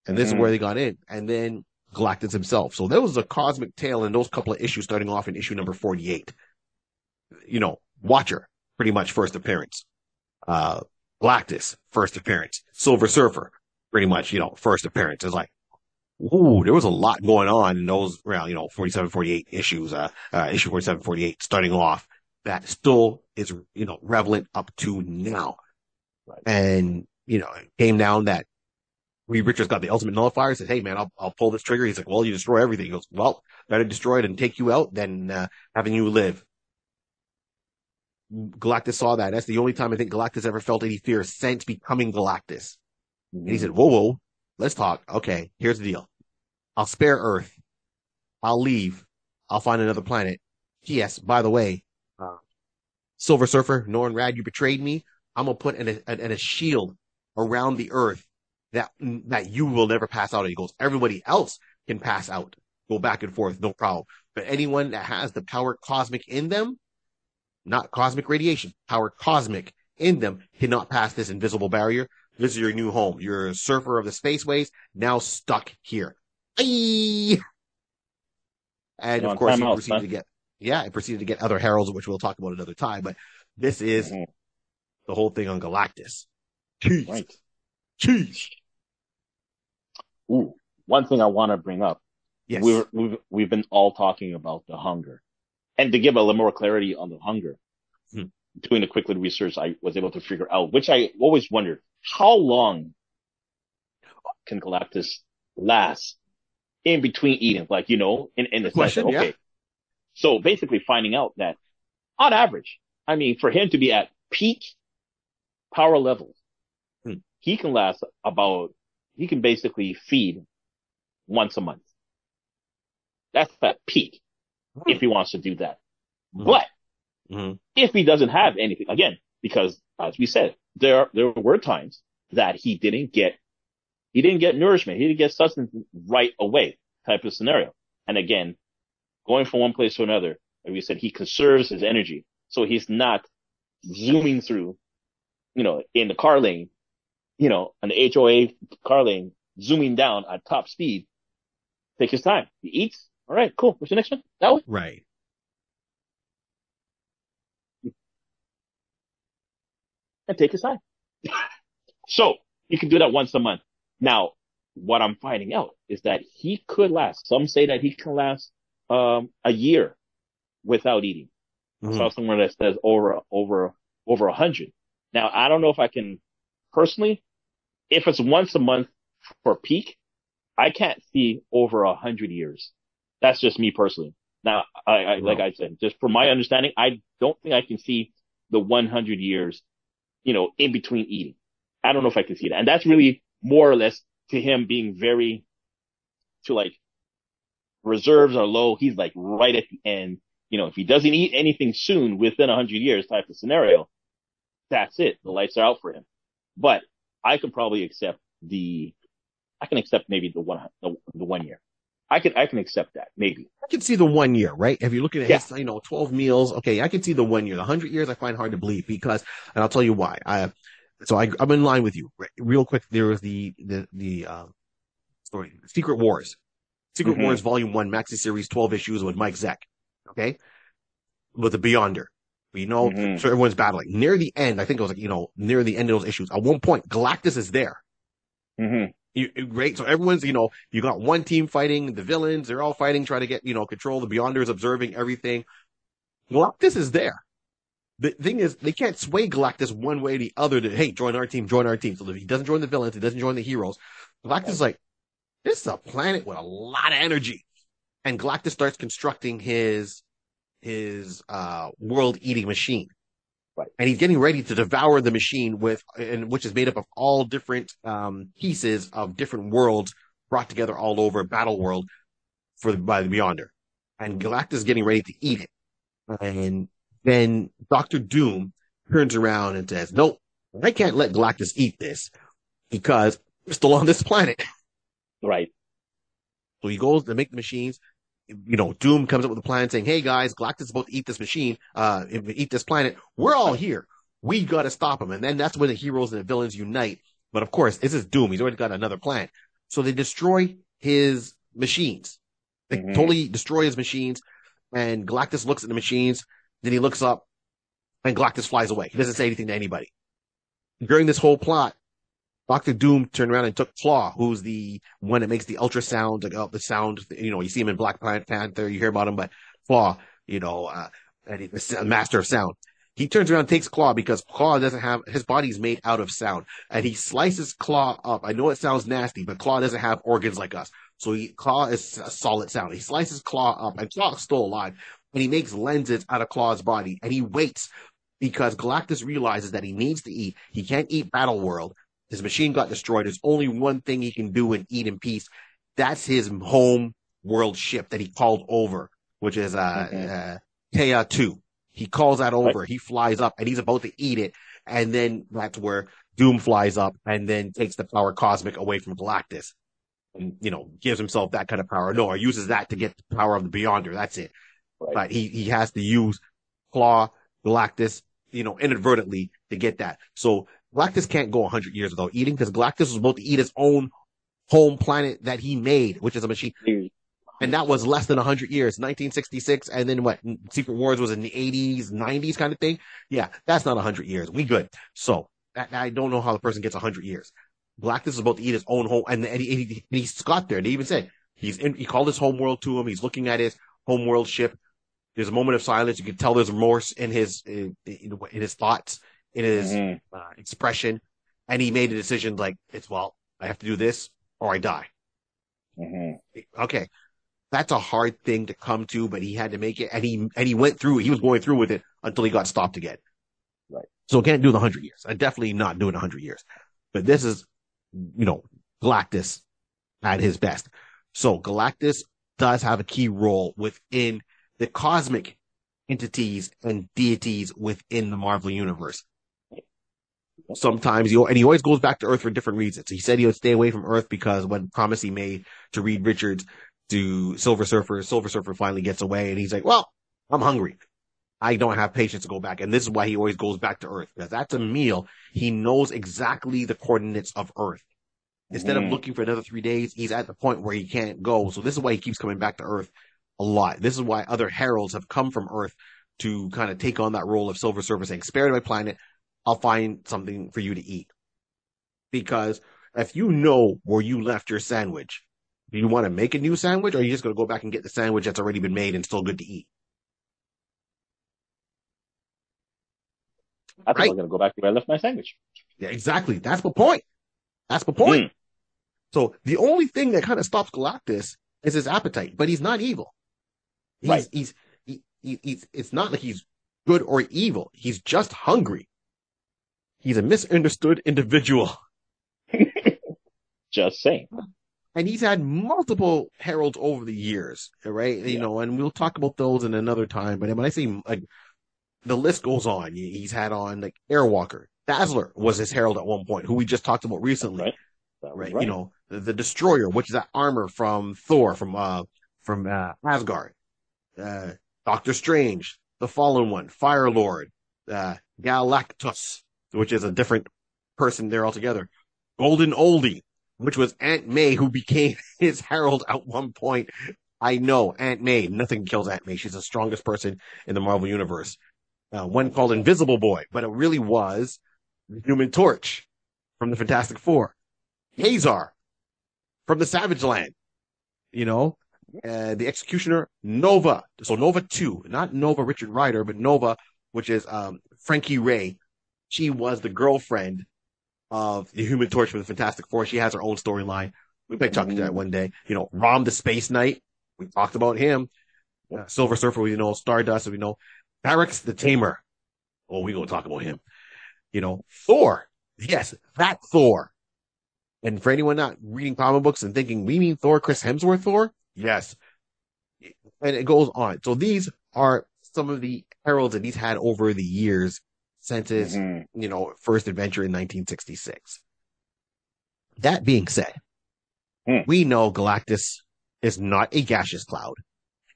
And this is Mhm. where they got in. And then Galactus himself. So there was a cosmic tale in those couple of issues starting off in issue number 48. You know, Watcher, pretty much first appearance. Uh, Galactus, first appearance. Silver Surfer, pretty much, you know, first appearance. It's like, ooh, there was a lot going on in those around, you know, 47, 48 issues, uh, uh, issue 47, 48 starting off that still is, you know, relevant up to now. Right. And, you know, it came down that Reed Richards got the ultimate nullifier, said, Hey man, I'll, I'll pull this trigger. He's like, well, you destroy everything. He goes, well, better destroy it and take you out than, uh, having you live. Galactus saw that. That's the only time I think Galactus ever felt any fear since becoming Galactus. And he said, whoa, whoa, let's talk. Okay, here's the deal. I'll spare Earth. I'll leave. I'll find another planet. P.S. By the way, uh, Silver Surfer, Norrin Radd, you betrayed me. I'm gonna put in a, in a shield around the Earth that that you will never pass out. He goes, everybody else can pass out, go back and forth, no problem. But anyone that has the power cosmic in them, not cosmic radiation, power cosmic in them, cannot pass this invisible barrier. This is your new home. You're a surfer of the spaceways, now stuck here. Aye. And of course, he proceeded to get, yeah, it proceeded to get other heralds, which we'll talk about another time. But this is Mhm. the whole thing on Galactus. Cheese. Right. Cheese. Ooh, one thing I want to bring up. Yes. We're, we've we've been all talking about the hunger, and to give a little more clarity on the hunger, Hmm. doing the quick little research, I was able to figure out, which I always wondered, how long can Galactus last in between eating? Like you know, in in the sense question, yeah. okay, so basically finding out that on average, I mean, for him to be at peak power levels, Hmm. he can last about he can basically feed once a month. That's at peak if he wants to do that. Mhm. But Mhm. if he doesn't have anything, again, because as we said, there there were times that he didn't get he didn't get nourishment, he didn't get sustenance right away type of scenario. And again, going from one place to another. Like we said, he conserves his energy. So he's not zooming through, you know, in the car lane, you know, an HOA car lane, zooming down at top speed. Take his time. He eats. All right, cool. What's the next one? That one? Right. And take his time. so he can do that once a month. Now, what I'm finding out is that he could last. Some say that he can last um, a year without eating. Mm-hmm. I saw somewhere that says over over over a hundred. Now I don't know if I can personally, if it's once a month for peak, I can't see over a hundred years. That's just me personally. Now, I, I no. like I said, just from my understanding, I don't think I can see the 100 years, you know, in between eating. I don't know if I can see that. And that's really more or less to him being very, to like, reserves are low. He's like right at the end. You know, if he doesn't eat anything soon within a 100 years type of scenario, that's it. The lights are out for him. But I could probably accept the, I can accept maybe the one, the, the one year. I can I can accept that maybe. I can see the one year, right? If you're looking at yeah. his, you know, twelve meals, okay, I can see the one year. The hundred years, I find hard to believe because, and I'll tell you why. I so I, I'm in line with you. Real quick, there was the the the uh, story, Secret Wars, Secret mm-hmm. Wars Volume One, Maxi Series, twelve issues with Mike Zeck, okay, with the Beyonder. We know, mm-hmm. so everyone's battling. Near the end, I think it was like you know near the end of those issues. At one point, Galactus is there. Mm-hmm. Great. So everyone's, you know, you got one team fighting the villains. They're all fighting, trying to get, you know, control. The Beyonders observing everything. Galactus is there. The thing is, they can't sway Galactus one way or the other to, hey, join our team, join our team. So he doesn't join the villains, he doesn't join the heroes. Galactus is like, this is a planet with a lot of energy. And Galactus starts constructing his, his, uh, world eating machine. Right. And he's getting ready to devour the machine with, and which is made up of all different um, pieces of different worlds brought together all over Battle World for by the Beyonder. And Galactus is getting ready to eat it. And then Doctor Doom turns around and says, "Nope, I can't let Galactus eat this because we're still on this planet." Right. So he goes to make the machines you know, Doom comes up with a plan saying, "Hey guys, Galactus is about to eat this machine, uh, eat this planet. We're all here. We got to stop him." And then that's when the heroes and the villains unite. But of course, this is Doom. He's already got another plan. So they destroy his machines. They mm-hmm. totally destroy his machines. And Galactus looks at the machines. Then he looks up, and Galactus flies away. He doesn't say anything to anybody. During this whole plot, Doctor Doom turned around and took Klaw, who's the one that makes the ultrasound, like, uh, the sound. You know, you see him in Black Panther, you hear about him, but Klaw, you know, uh, the master of sound. He turns around, takes Klaw because Klaw doesn't have his body's made out of sound, and he slices Klaw up. I know it sounds nasty, but Klaw doesn't have organs like us, so he, Klaw is a solid sound. He slices Klaw up, and Klaw's still alive, and he makes lenses out of Klaw's body, and he waits because Galactus realizes that he needs to eat. He can't eat Battle World, his machine got destroyed. There's only one thing he can do and eat in peace. That's his home world ship that he called over, which is uh, mm-hmm. uh Theia 2. He calls that over. Right. He flies up and he's about to eat it. And then that's where Doom flies up and then takes the power cosmic away from Galactus. And, you know, gives himself that kind of power. No, or uses that to get the power of the Beyonder. That's it. Right. But he, he has to use Klaw, Galactus, you know, inadvertently to get that. So Galactus can't go 100 years without eating because Galactus was about to eat his own home planet that he made, which is a machine. Mm. And that was less than 100 years, 1966. And then what? Secret Wars was in the 80s, 90s kind of thing. Yeah, that's not 100 years. We good. So I don't know how the person gets 100 years. Galactus is about to eat his own home. And, and, he, and he's got there. They even said he's in, he called his home world to him. He's looking at his home world ship. There's a moment of silence. You can tell there's remorse in his, in, in his thoughts in his mm-hmm. uh, expression, and he made a decision like it's well, I have to do this or I die. Mm-hmm. Okay, that's a hard thing to come to, but he had to make it, and he and he went through. He was going through with it until he got stopped again. Right. So can't do the hundred years. I definitely not doing hundred years. But this is, you know, Galactus at his best. So Galactus does have a key role within the cosmic entities and deities within the Marvel universe sometimes he and he always goes back to Earth for different reasons. He said he would stay away from Earth because when promise he made to Reed Richards to Silver Surfer. Silver Surfer finally gets away and he's like, well, I'm hungry. I don't have patience to go back. And this is why he always goes back to Earth because that's a meal. He knows exactly the coordinates of Earth. Instead mm. of looking for another three days, he's at the point where he can't go. So this is why he keeps coming back to Earth a lot. This is why other heralds have come from Earth to kind of take on that role of Silver Surfer saying, spare my planet. I'll find something for you to eat. Because if you know where you left your sandwich, do you want to make a new sandwich or are you just going to go back and get the sandwich that's already been made and still good to eat? I think right? I'm going to go back to where I left my sandwich. Yeah, exactly. That's the point. That's the point. Mm. So the only thing that kind of stops Galactus is his appetite, but he's not evil. He's, right. he's, he, he, he's, it's not like he's good or evil. He's just hungry. He's a misunderstood individual. [LAUGHS] just saying. And he's had multiple heralds over the years, right? You know, and we'll talk about those in another time. But when I say like the list goes on, he's had on like Airwalker, Dazzler was his herald at one point, who we just talked about recently. Right. right. right. You know, the, the, Destroyer, which is that armor from Thor, from, uh, from, uh, Asgard. Uh, Doctor Strange, the Fallen One, Fire Lord, uh, Galactus, which is a different person there altogether. Golden Oldie, which was Aunt May, who became [LAUGHS] his herald at one point. I know Aunt May. Nothing kills Aunt May. She's the strongest person in the Marvel universe. Uh, one called Invisible Boy, but it really was Human Torch from the Fantastic Four. Ka-Zar from the Savage Land. You know, uh, the Executioner Nova. So Nova 2, not Nova Richard Rider, but Nova, which is um, Frankie Raye. She was the girlfriend of the Human Torch from the Fantastic Four. She has her own storyline. We might talk to that one day. You know, Rom the Space Knight. We talked about him. Uh, Silver Surfer, we know. Stardust, we know. Terrax the Tamer. Oh, we gonna talk about him. You know, Thor. Yes, that Thor. And for anyone not reading comic books and thinking, we mean Thor, Chris Hemsworth Thor? Yes. And it goes on. So these are some of the heralds that he's had over the years since his, mm-hmm. you know, first adventure in 1966. That being said, mm. we know Galactus is not a gaseous cloud.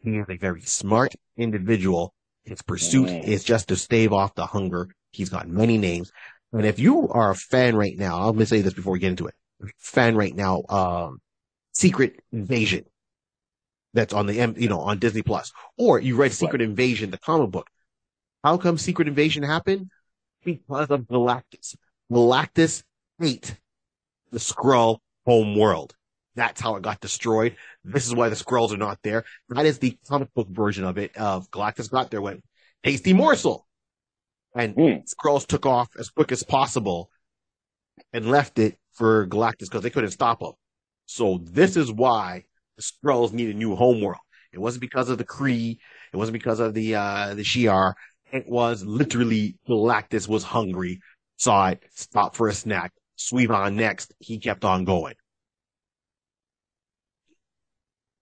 He is a very smart individual. His pursuit mm. is just to stave off the hunger. He's got many names. And if you are a fan right now, I'm going to say this before we get into it. Fan right now, um, Secret Invasion that's on the, you know, on Disney Plus, or you read Secret right. Invasion, the comic book. How come Secret Invasion happened? Because of Galactus. Galactus ate the Skrull home world. That's how it got destroyed. This is why the Skrulls are not there. That is the comic book version of it. Of Galactus got there, went tasty morsel, and mm. Skrulls took off as quick as possible and left it for Galactus because they couldn't stop them. So this is why the Skrulls need a new home world. It wasn't because of the Kree. It wasn't because of the uh the Shi'ar. It was literally Galactus was hungry, saw it, stopped for a snack, sweep on next. He kept on going.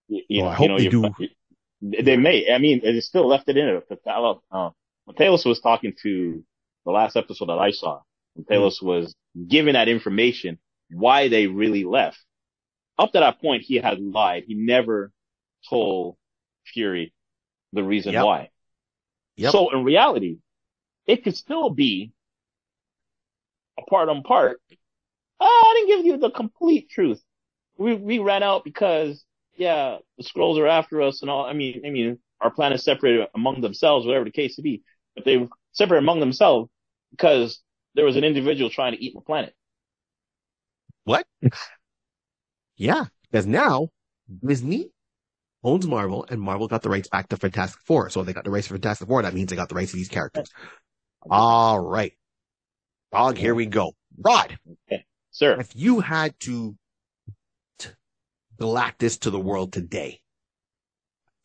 You, well, I hope you know, they do. They may. I mean, they still left it in it. But uh, Talos was talking to the last episode that I saw. Talos mm-hmm. was giving that information why they really left. Up to that point, he had lied. He never told Fury the reason yep. why. Yep. So in reality, it could still be a part on part. Oh, I didn't give you the complete truth. We we ran out because yeah, the Skrulls are after us and all. I mean, I mean, our planet separated among themselves, whatever the case to be. But they separated among themselves because there was an individual trying to eat the planet. What? [LAUGHS] yeah, because now Disney owns Marvel, and Marvel got the rights back to Fantastic Four. So they got the rights for Fantastic Four. That means they got the rights to these characters. All right. Dog, here we go. Rod. Okay. Sir. If you had to Galactus to the world today,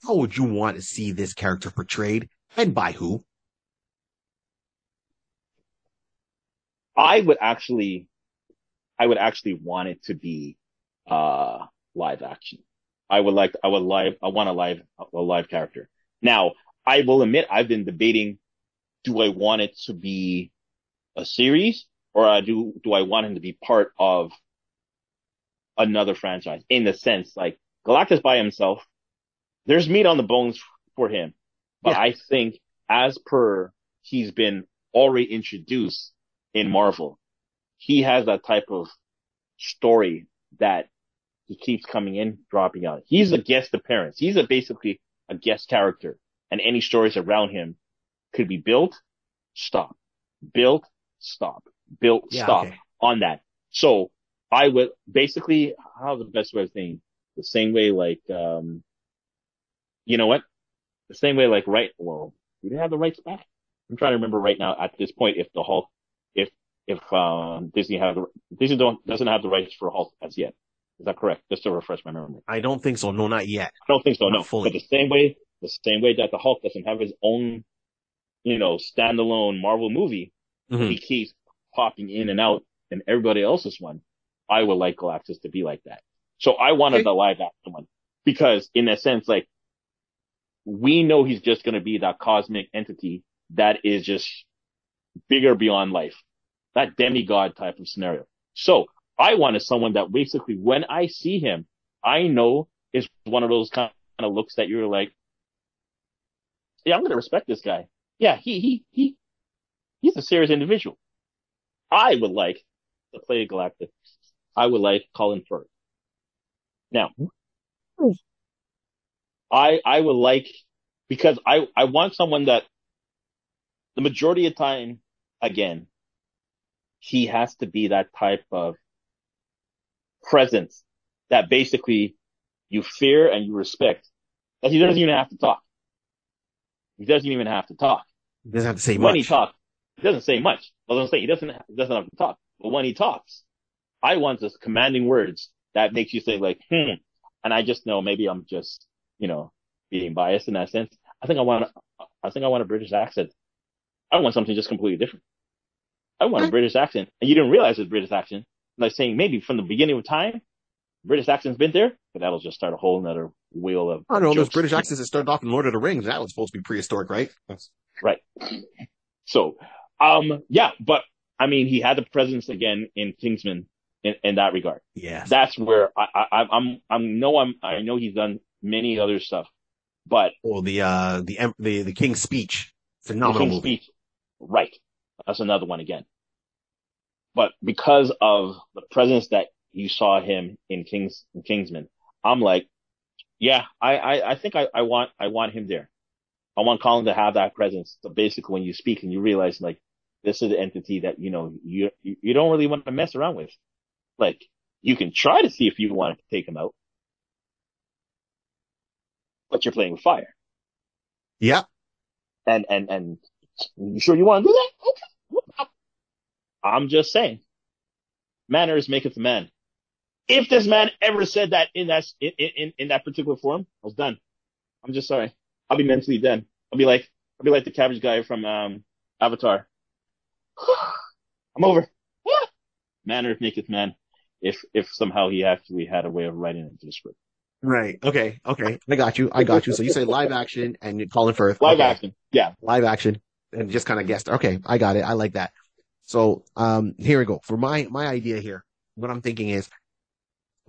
how would you want to see this character portrayed and by who? I would actually, I would actually want it to be, uh, live action. I would like, I would live, I want a live, a live character. Now, I will admit I've been debating, do I want it to be a series or I do, do I want him to be part of another franchise in the sense like Galactus by himself, there's meat on the bones for him. But Yeah. I think as per he's been already introduced in Marvel, he has that type of story that he keeps coming in, dropping out. He's a guest appearance. He's a basically a guest character and any stories around him could be built, stop, built, stop, built, Yeah, stop okay. on that. So I would basically, how's the best way of saying the same way like, um, you know what? The same way like, right, well, do they have the rights back? I'm trying to remember right now at this point if the Hulk, if, if, um, Disney have Disney don't, doesn't have the rights for Hulk as yet. Is that correct? Just to refresh my memory. I don't think so. No, not yet. I don't think so, Not no. fully. But the same way, the same way that the Hulk doesn't have his own, you know, standalone Marvel movie, Mhm. he keeps popping in and out and everybody else's one. I would like Galactus to be like that. So I wanted Okay. the live action one because in a sense, like we know he's just going to be that cosmic entity that is just bigger beyond life, that demigod type of scenario. So I wanted someone that basically when I see him, I know is one of those kind of looks that you're like, yeah, I'm going to respect this guy. Yeah, he, he, he, he's a serious individual. I would like to play Galactus. I would like Colin Firth. Now, I, I would like, because I, I want someone that the majority of time, again, he has to be that type of presence that basically you fear and you respect that he doesn't even have to talk. He doesn't even have to talk. He doesn't have to say much. when he talks, he doesn't say much. I was gonna say he doesn't he doesn't have to talk, but when he talks, I want those commanding words that makes you say like, hmm. And I just know maybe I'm just you know being biased in that sense. I think I want I think I want a British accent. I want something just completely different. I want a British accent, and you didn't realize it's British accent. Like saying maybe from the beginning of time, British accent's been there, but that'll just start a whole nother wheel of. I don't know. There's jokes. British accents that started off in Lord of the Rings. That was supposed to be prehistoric, right? That's- Right. So, um, yeah, but I mean, he had the presence again in Kingsman in, in that regard. Yeah, That's where I, I, I'm, I'm, know I'm, I know he's done many other stuff, but oh, the uh, the em- the the King's Speech, the King's movie. Speech, right. That's another one again. But because of the presence that you saw him in Kings, in Kingsman, I'm like, yeah, I, I, I think I, I want, I want him there. I want Colin to have that presence. So basically when you speak and you realize like, this is the entity that, you know, you, you you don't really want to mess around with. Like, you can try to see if you want to take him out, but you're playing with fire. Yeah. And, and, and you sure you want to do that? Okay. no problem. I'm just saying, manners maketh a man. If this man ever said that in that, in, in, in that particular form, I was done. I'm just sorry. I'll be mentally dead. I'll be like, I'll be like the cabbage guy from, um, Avatar. [SIGHS] I'm over. [SIGHS] Manner maketh man. If, if somehow he actually had a way of writing it into the script. Right. Okay. Okay. I got you. I got you. So you say live action and you Colin Firth. Live Okay. action. Yeah. live action and just kind of guessed. Okay, I got it. I like that. So um here we go. For my my idea here, what I'm thinking is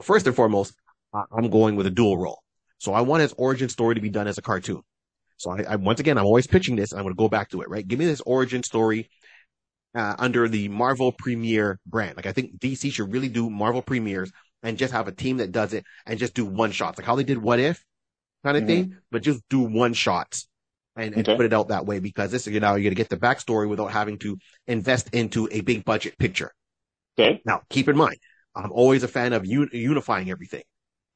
first and foremost, I'm going with a dual role. So I want his origin story to be done as a cartoon. So I, I once again I'm always pitching this and I'm going to go back to it, right? Give me this origin story uh, under the Marvel Premiere brand. Like I think DC should really do Marvel Premieres and just have a team that does it and just do one shots, like how they did What If kind of Mhm. thing, but just do one shots and, and Okay. put it out that way because this, you know, you're going to get the backstory without having to invest into a big budget picture. Okay. Now, keep in mind, I'm always a fan of un- unifying everything.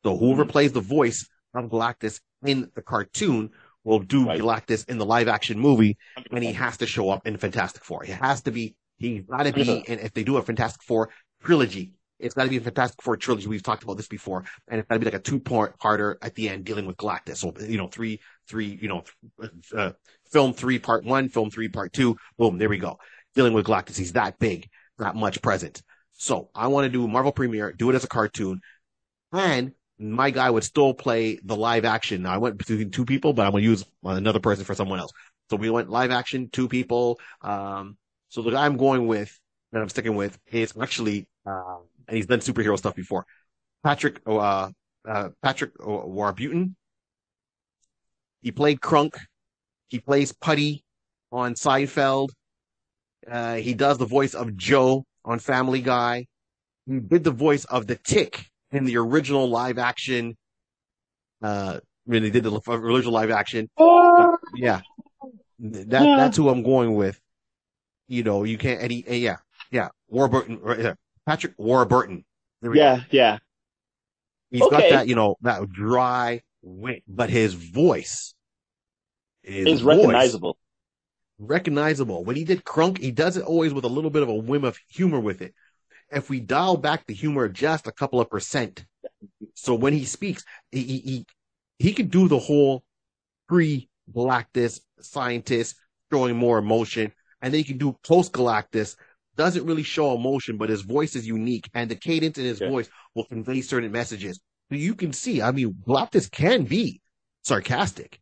So whoever Mhm. plays the voice of Galactus in the cartoon will do Right. Galactus in the live action movie and he has to show up in Fantastic Four. He has to be, he's got to be, and if they do a Fantastic Four trilogy, it's got to be a Fantastic Four trilogy. We've talked about this before, and it's got to be like a two part parter at the end dealing with Galactus. So, you know, three, three, you know, uh, film three, part one, film three, part two. Boom, there we go. Dealing with Galactus. He's that big, that much present. So I want to do Marvel premiere, do it as a cartoon, and my guy would still play the live action. Now I went between two people, but I'm going to use another person for someone else. So we went live action, two people. Um, so the guy I'm going with, that I'm sticking with, is actually, uh, and he's done superhero stuff before. Patrick, uh, uh, Patrick Warburton. He played Kronk. He plays Puddy on Seinfeld. Uh, he does the voice of Joe on Family Guy. He did the voice of the Tick in the original live action. Uh, when they did the original live action. Uh, yeah, that that's who I'm going with. You know, you can't. And he, and yeah, yeah, Warburton, Patrick Warburton. Yeah, go. yeah. He's okay. got that, you know, that dry wit, but his voice is, is recognizable. recognizable. When he did Kronk, he does it always with a little bit of a whim of humor with it. If we dial back the humor just a couple of percent, so when he speaks, he he he could do the whole pre Galactus scientist showing more emotion, and then he can do post Galactus doesn't really show emotion, but his voice is unique, and the cadence in his yeah. voice will convey certain messages. So you can see, I mean, Galactus can be sarcastic.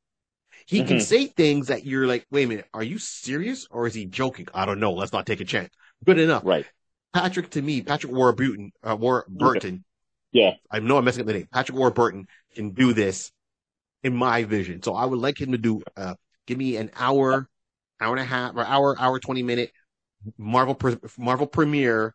He mm-hmm. can say things that you're like, wait a minute, are you serious or is he joking? I don't know. Let's not take a chance. Good enough. Right. Patrick to me, Patrick Warburton, uh, Warburton. Yeah. I know I'm messing up the name. Patrick Warburton can do this in my vision. So I would like him to do, uh, give me an hour, hour and a half, or hour, hour, 20 minute Marvel, Marvel premiere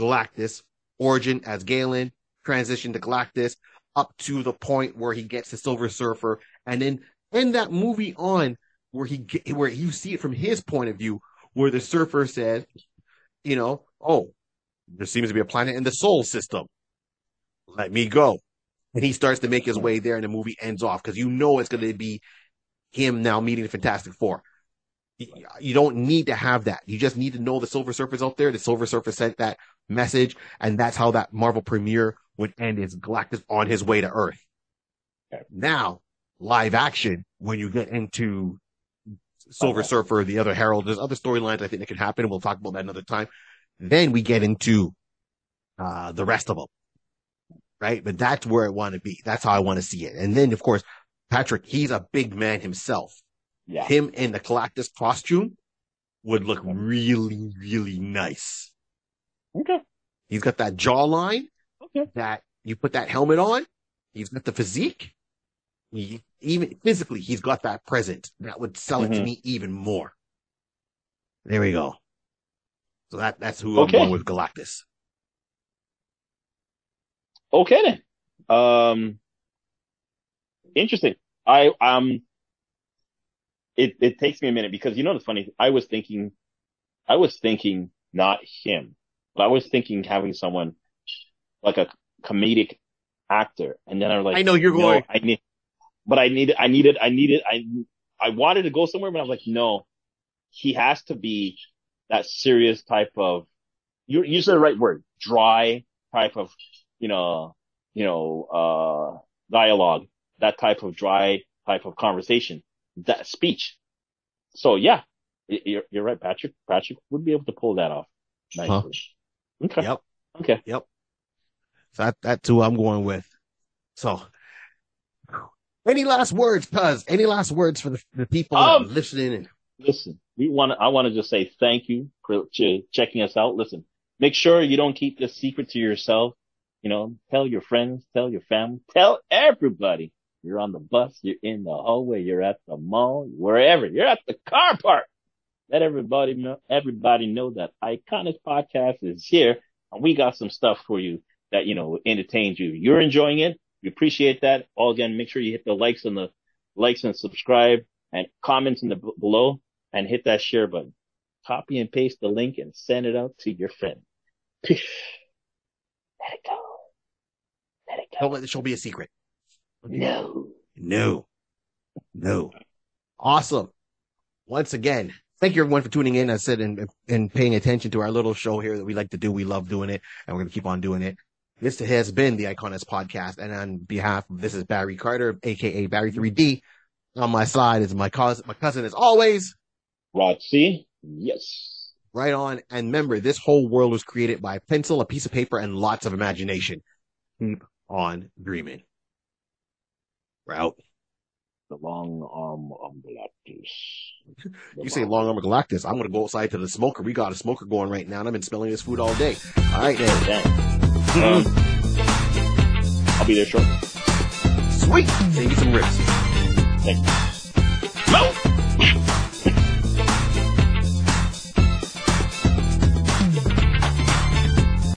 Galactus, origin as Galen, transition to Galactus, up to the point where he gets the Silver Surfer, and then end that movie on where he where you see it from his point of view, where the Surfer says, you know, oh, there seems to be a planet in the Sol system. Let me go. And he starts to make his way there, and the movie ends off because you know it's going to be him now meeting the Fantastic Four. You don't need to have that. You just need to know the Silver Surfer's out there. The Silver Surfer sent that message, and that's how that Marvel premiere would end. Is Galactus on his way to Earth? Okay. Now, live action, when you get into Silver uh-huh. Surfer, the other Herald, there's other storylines I think that could happen, and we'll talk about that another time. Then we get into uh, the rest of them, right? But that's where I want to be. That's how I want to see it. And then, of course, Patrick, he's a big man himself. Yeah. Him in the Galactus costume would look really, really nice. Okay. He's got that jawline. Okay. That you put that helmet on. He's got the physique. He, even physically, he's got that present. that would sell it mm-hmm. to me even more. There we go. So that that's who okay. I'm going with Galactus. Okay then. Um, interesting. I um it, it takes me a minute because you know the funny, I was thinking, I was thinking not him, but I was thinking having someone like a comedic actor. And then I was like, I know you're no, going. I need, but I needed, I needed, I needed, I, I wanted to go somewhere, but I was like, no, he has to be that serious type of, you, you said the right word, dry type of, you know, you know, uh, dialogue, that type of dry type of conversation that speech. So yeah, you're, you're right, Patrick. Patrick would be able to pull that off. Nicely. Huh. Okay. Yep. Okay. Yep. So that, that's who I'm going with. So any last words, cuz? Any last words for the, the people um, listening? And... Listen, we want I want to just say thank you for ch- checking us out. Listen, make sure you don't keep this secret to yourself. You know, tell your friends, tell your family, tell everybody. You're on the bus. You're in the hallway. You're at the mall. Wherever. You're at the car park. Let everybody know. Everybody know that iConis Podcast is here, and we got some stuff for you that you know entertains you. You're enjoying it. We appreciate that. All again, make sure you hit the likes and the likes and subscribe and comments in the below, and hit that share button. Copy and paste the link and send it out to your friend. Let it go. Let it go. Don't let the show be a secret. No. No. No. Awesome. Once again, thank you everyone for tuning in. I said and, and paying attention to our little show here that we like to do. We love doing it and we're going to keep on doing it. This has been the iConis podcast. And on behalf of this is Barry Carter, aka Barry 3D. On my side is my cousin, my cousin as always. Rod C. Yes. Right on. And remember, this whole world was created by a pencil, a piece of paper, and lots of imagination. Keep on dreaming route. The long arm of Galactus. [LAUGHS] The you say long arm of Galactus. I'm gonna go outside to the smoker. We got a smoker going right now, and I've been smelling this food all day. All right, then. um, I'll be there shortly. Sweet. Me some ribs. Thank you. No.